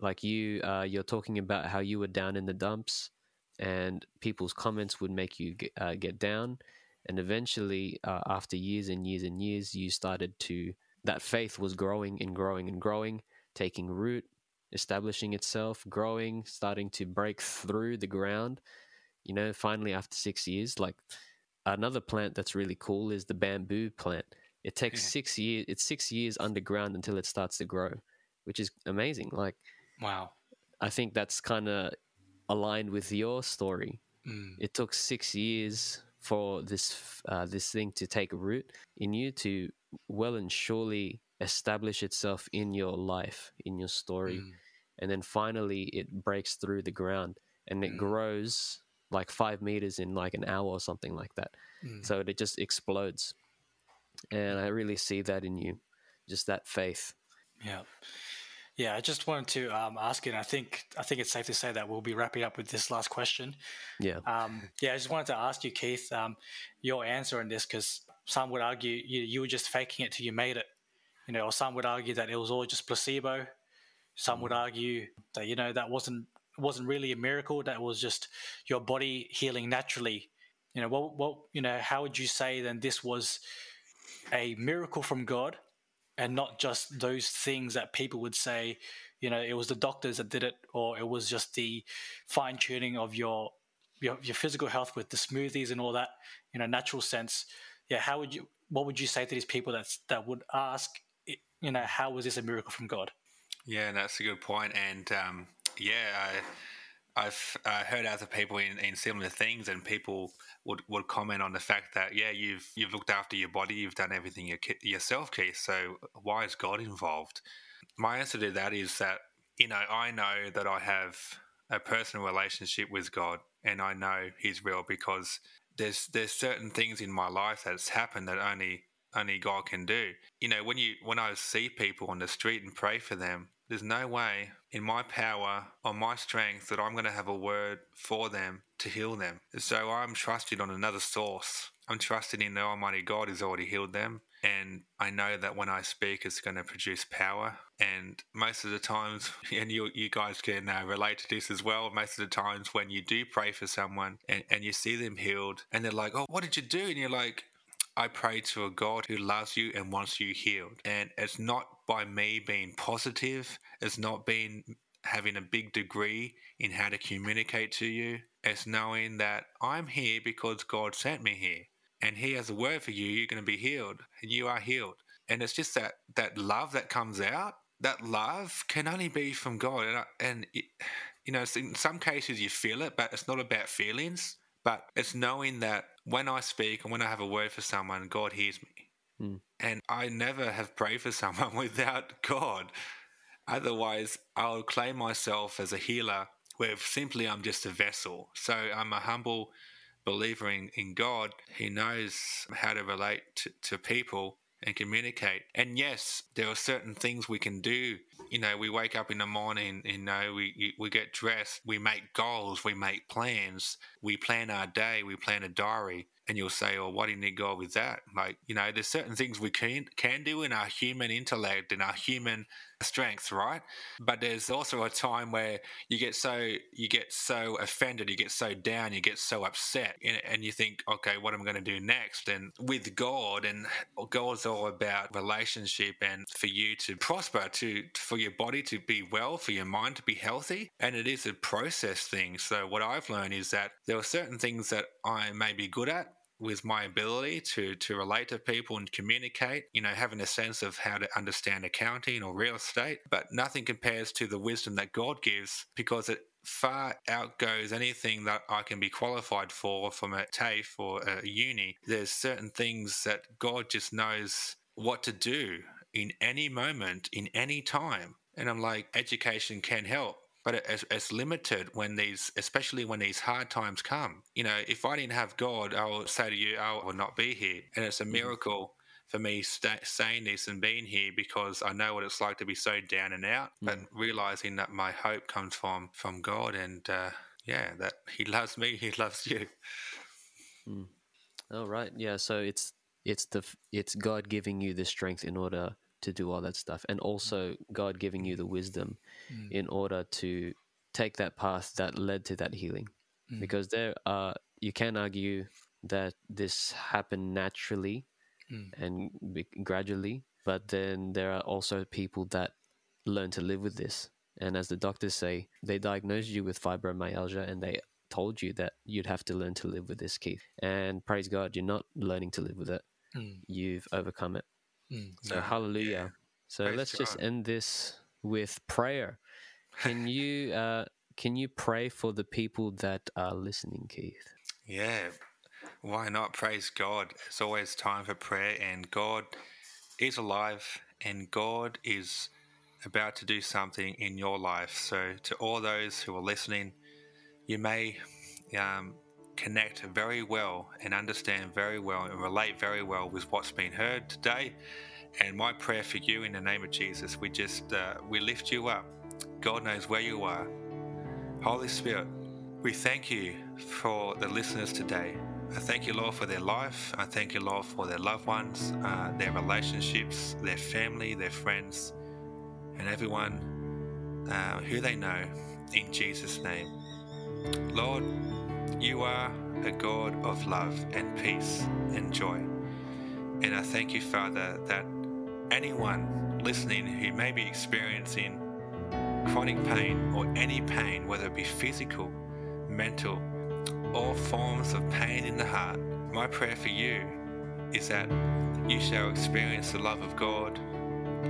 like you uh, you're talking about how you were down in the dumps and people's comments would make you get, uh, get down. And eventually, uh, after years and years and years, you started to, that faith was growing and growing and growing, taking root, establishing itself, growing, starting to break through the ground. You know, finally, after six years, like another plant that's really cool is the bamboo plant. It takes Yeah. six years, it's six years underground until it starts to grow, which is amazing. Like, Wow. I think that's kind of aligned with your story. Mm. It took six years for this uh, this thing to take root in you to well and surely establish itself in your life, in your story, Mm. and then finally it breaks through the ground and it Mm. grows like five meters in like an hour or something like that. Mm. So it just explodes, and I really see that in you, just that faith. Yeah. Yeah, I just wanted to um, ask you, and I think I think it's safe to say that we'll be wrapping up with this last question. Yeah. Um, yeah, I just wanted to ask you, Keith, um, your answer on this, because some would argue you, you were just faking it till you made it, you know, or some would argue that it was all just placebo. Some would mm. argue that you know that wasn't wasn't really a miracle; that was just your body healing naturally. You know, what what you know, how would you say then this was a miracle from God? and not just those things that people would say, you know, it was the doctors that did it, or it was just the fine tuning of your, your your physical health with the smoothies and all that, you know, natural sense. Yeah, how would you? What would you say to these people that that would ask, you know, how was this a miracle from God? Yeah, that's a good point. And um, yeah, I, I've uh, heard other people in, in similar things, and people would, would comment on the fact that yeah, you've you've looked after your body, you've done everything your, yourself, Keith. So why is God involved? My answer to that is that you know I know that I have a personal relationship with God, and I know He's real because there's there's certain things in my life that's happened that only only God can do. You know, when you when I see people on the street and pray for them, there's no way in my power or my strength that I'm going to have a word for them to heal them. So I'm trusting on another source. I'm trusting in the Almighty God who's already healed them. And I know that when I speak, it's going to produce power. And most of the times, and you, you guys can uh, relate to this as well, most of the times when you do pray for someone and, and you see them healed, and they're like, Oh, what did you do? And you're like, I pray to a God who loves you and wants you healed. And it's not by me being positive, it's not being having a big degree in how to communicate to you. It's knowing that I'm here because God sent me here. And he has a word for you, you're going to be healed, and you are healed. And it's just that that love that comes out. That love can only be from God, and, I, and it, you know, in some cases you feel it, but it's not about feelings. But it's knowing that when I speak and when I have a word for someone, God hears me. Mm. And I never have prayed for someone without God. Otherwise, I'll claim myself as a healer where simply I'm just a vessel. So I'm a humble believer in, in God. He knows how to relate to, to people and communicate. And yes, there are certain things we can do. You know, we wake up in the morning, you know, we we get dressed, we make goals, we make plans, we plan our day, we plan a diary. And you'll say, "Oh, why do you need God with that?" Like, you know, there's certain things we can can do in our human intellect and our human strength, right? But there's also a time where you get so you get so offended, you get so down, you get so upset, and, and you think, "Okay, what am I going to do next?" And with God, and God's all about relationship, and for you to prosper, to for your body to be well, for your mind to be healthy, and it is a process thing. So what I've learned is that there are certain things that I may be good at with my ability to to relate to people and communicate, you know, having a sense of how to understand accounting or real estate, but nothing compares to the wisdom that God gives because it far outgoes anything that I can be qualified for from a TAFE or a uni. There's certain things that God just knows what to do in any moment, in any time. And I'm like, education can help but it's, it's, limited when these, especially when these hard times come. You know, if I didn't have God, I will say to you, I would not be here. And it's a miracle for me st- saying this and being here because I know what it's like to be so down and out, but realizing that my hope comes from from God and uh, yeah, that He loves me, He loves you. Mm. Oh right, yeah. So it's it's the it's God giving you the strength in order to do all that stuff and also god giving you the wisdom Mm. in order to take that path that led to that healing Mm. because there are you can argue that this happened naturally Mm. and be- gradually, but then there are also people that learn to live with this. And as the doctors say, they diagnosed you with fibromyalgia and they told you that you'd have to learn to live with this, Keith. And praise God, you're not learning to live with it. Mm. You've overcome it. Mm. So No, hallelujah. So Praise let's just God. end this with prayer. Can you uh, can you pray for the people that are listening, Keith? Yeah, why not? Praise God. It's always time for prayer, and God is alive, and God is about to do something in your life. So, to all those who are listening, you may um, connect very well and understand very well and relate very well with what's been heard today. And my prayer for you in the name of Jesus, we just uh, we lift you up. God knows where you are. Holy Spirit, we thank you for the listeners today. I thank you, Lord, for their life. I thank you, Lord, for their loved ones, uh, their relationships, their family, their friends, and everyone uh, who they know in Jesus' name. Lord, you are a God of love and peace and joy. And I thank you, Father, that anyone listening who may be experiencing chronic pain or any pain, whether it be physical, mental, or forms of pain in the heart, my prayer for you is that you shall experience the love of God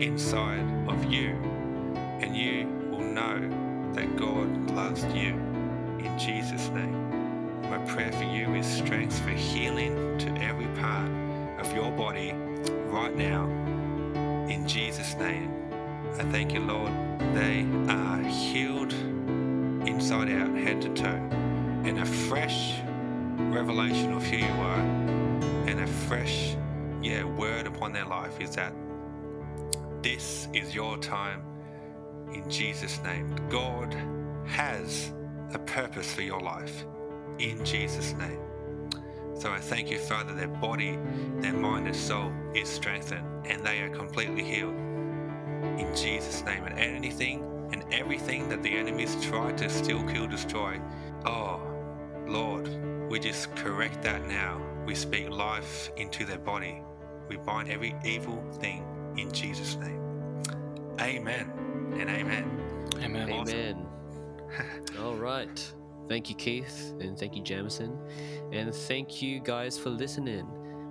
inside of you, and you will know that God loves you in Jesus' name. My prayer for you is strength for healing to every part of your body right now. In Jesus' name, I thank you, Lord. They are healed inside out, head to toe, and a fresh revelation of who you are, and a fresh, yeah, word upon their life is that this is your time in Jesus' name. God has a purpose for your life in Jesus' name. So I thank you, Father, their body, their mind, and soul is strengthened and they are completely healed in Jesus' name. And anything and everything that the enemies try to steal, kill, destroy, oh, Lord, we just correct that now. We speak life into their body. We bind every evil thing in Jesus' name. Amen and amen. Amen. Amen. All right. Thank you, Keith, and thank you, Jamison, and thank you guys for listening.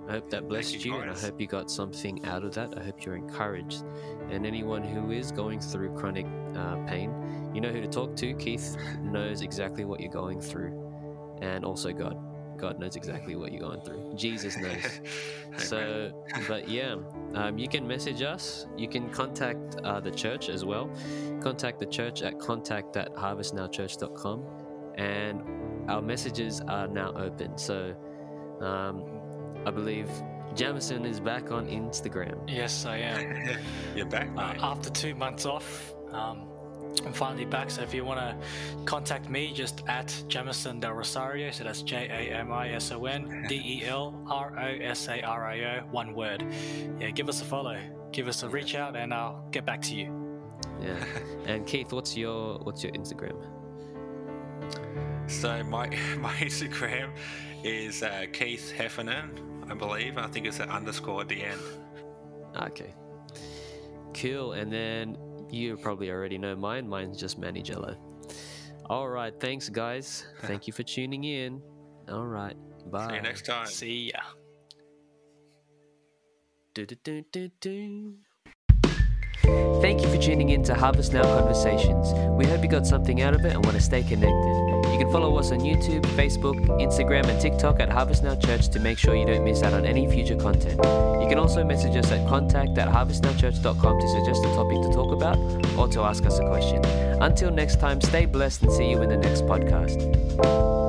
I hope that blessed you, you, and I hope you got something out of that. I hope you're encouraged. And anyone who is going through chronic uh, pain, you know who to talk to. Keith knows exactly what you're going through, and also God. God knows exactly what you're going through. Jesus knows. So, but yeah, um, you can message us. You can contact uh, the church as well. Contact the church at contact at harvestnowchurch.com. And our messages are now open. So, um, I believe Jamison is back on Instagram. Yes, I am. You're back, Uh, mate. after two months off, um, I'm finally back. So if you want to contact me, just at Jamison Del Rosario. So that's J A M I S O N D E L R O S A R I O, one word. Yeah, give us a follow, give us a reach out, and I'll get back to you. Yeah. and Keith, what's your what's your Instagram? So my my Instagram is uh, Keith Heffernan, I believe. I think it's an underscore at the end. Okay. Cool. And then you probably already know mine. Mine's just Manny Jello. All right. Thanks, guys. Thank you for tuning in. All right. Bye. See you next time. See ya. Do-do-do-do-do. Thank you for tuning in to Harvest Now Conversations. We hope you got something out of it and want to stay connected. You can follow us on YouTube, Facebook, Instagram, and TikTok at Harvest Now Church to make sure you don't miss out on any future content. You can also message us at contact at harvestnowchurch.com to suggest a topic to talk about or to ask us a question. Until next time, stay blessed and see you in the next podcast.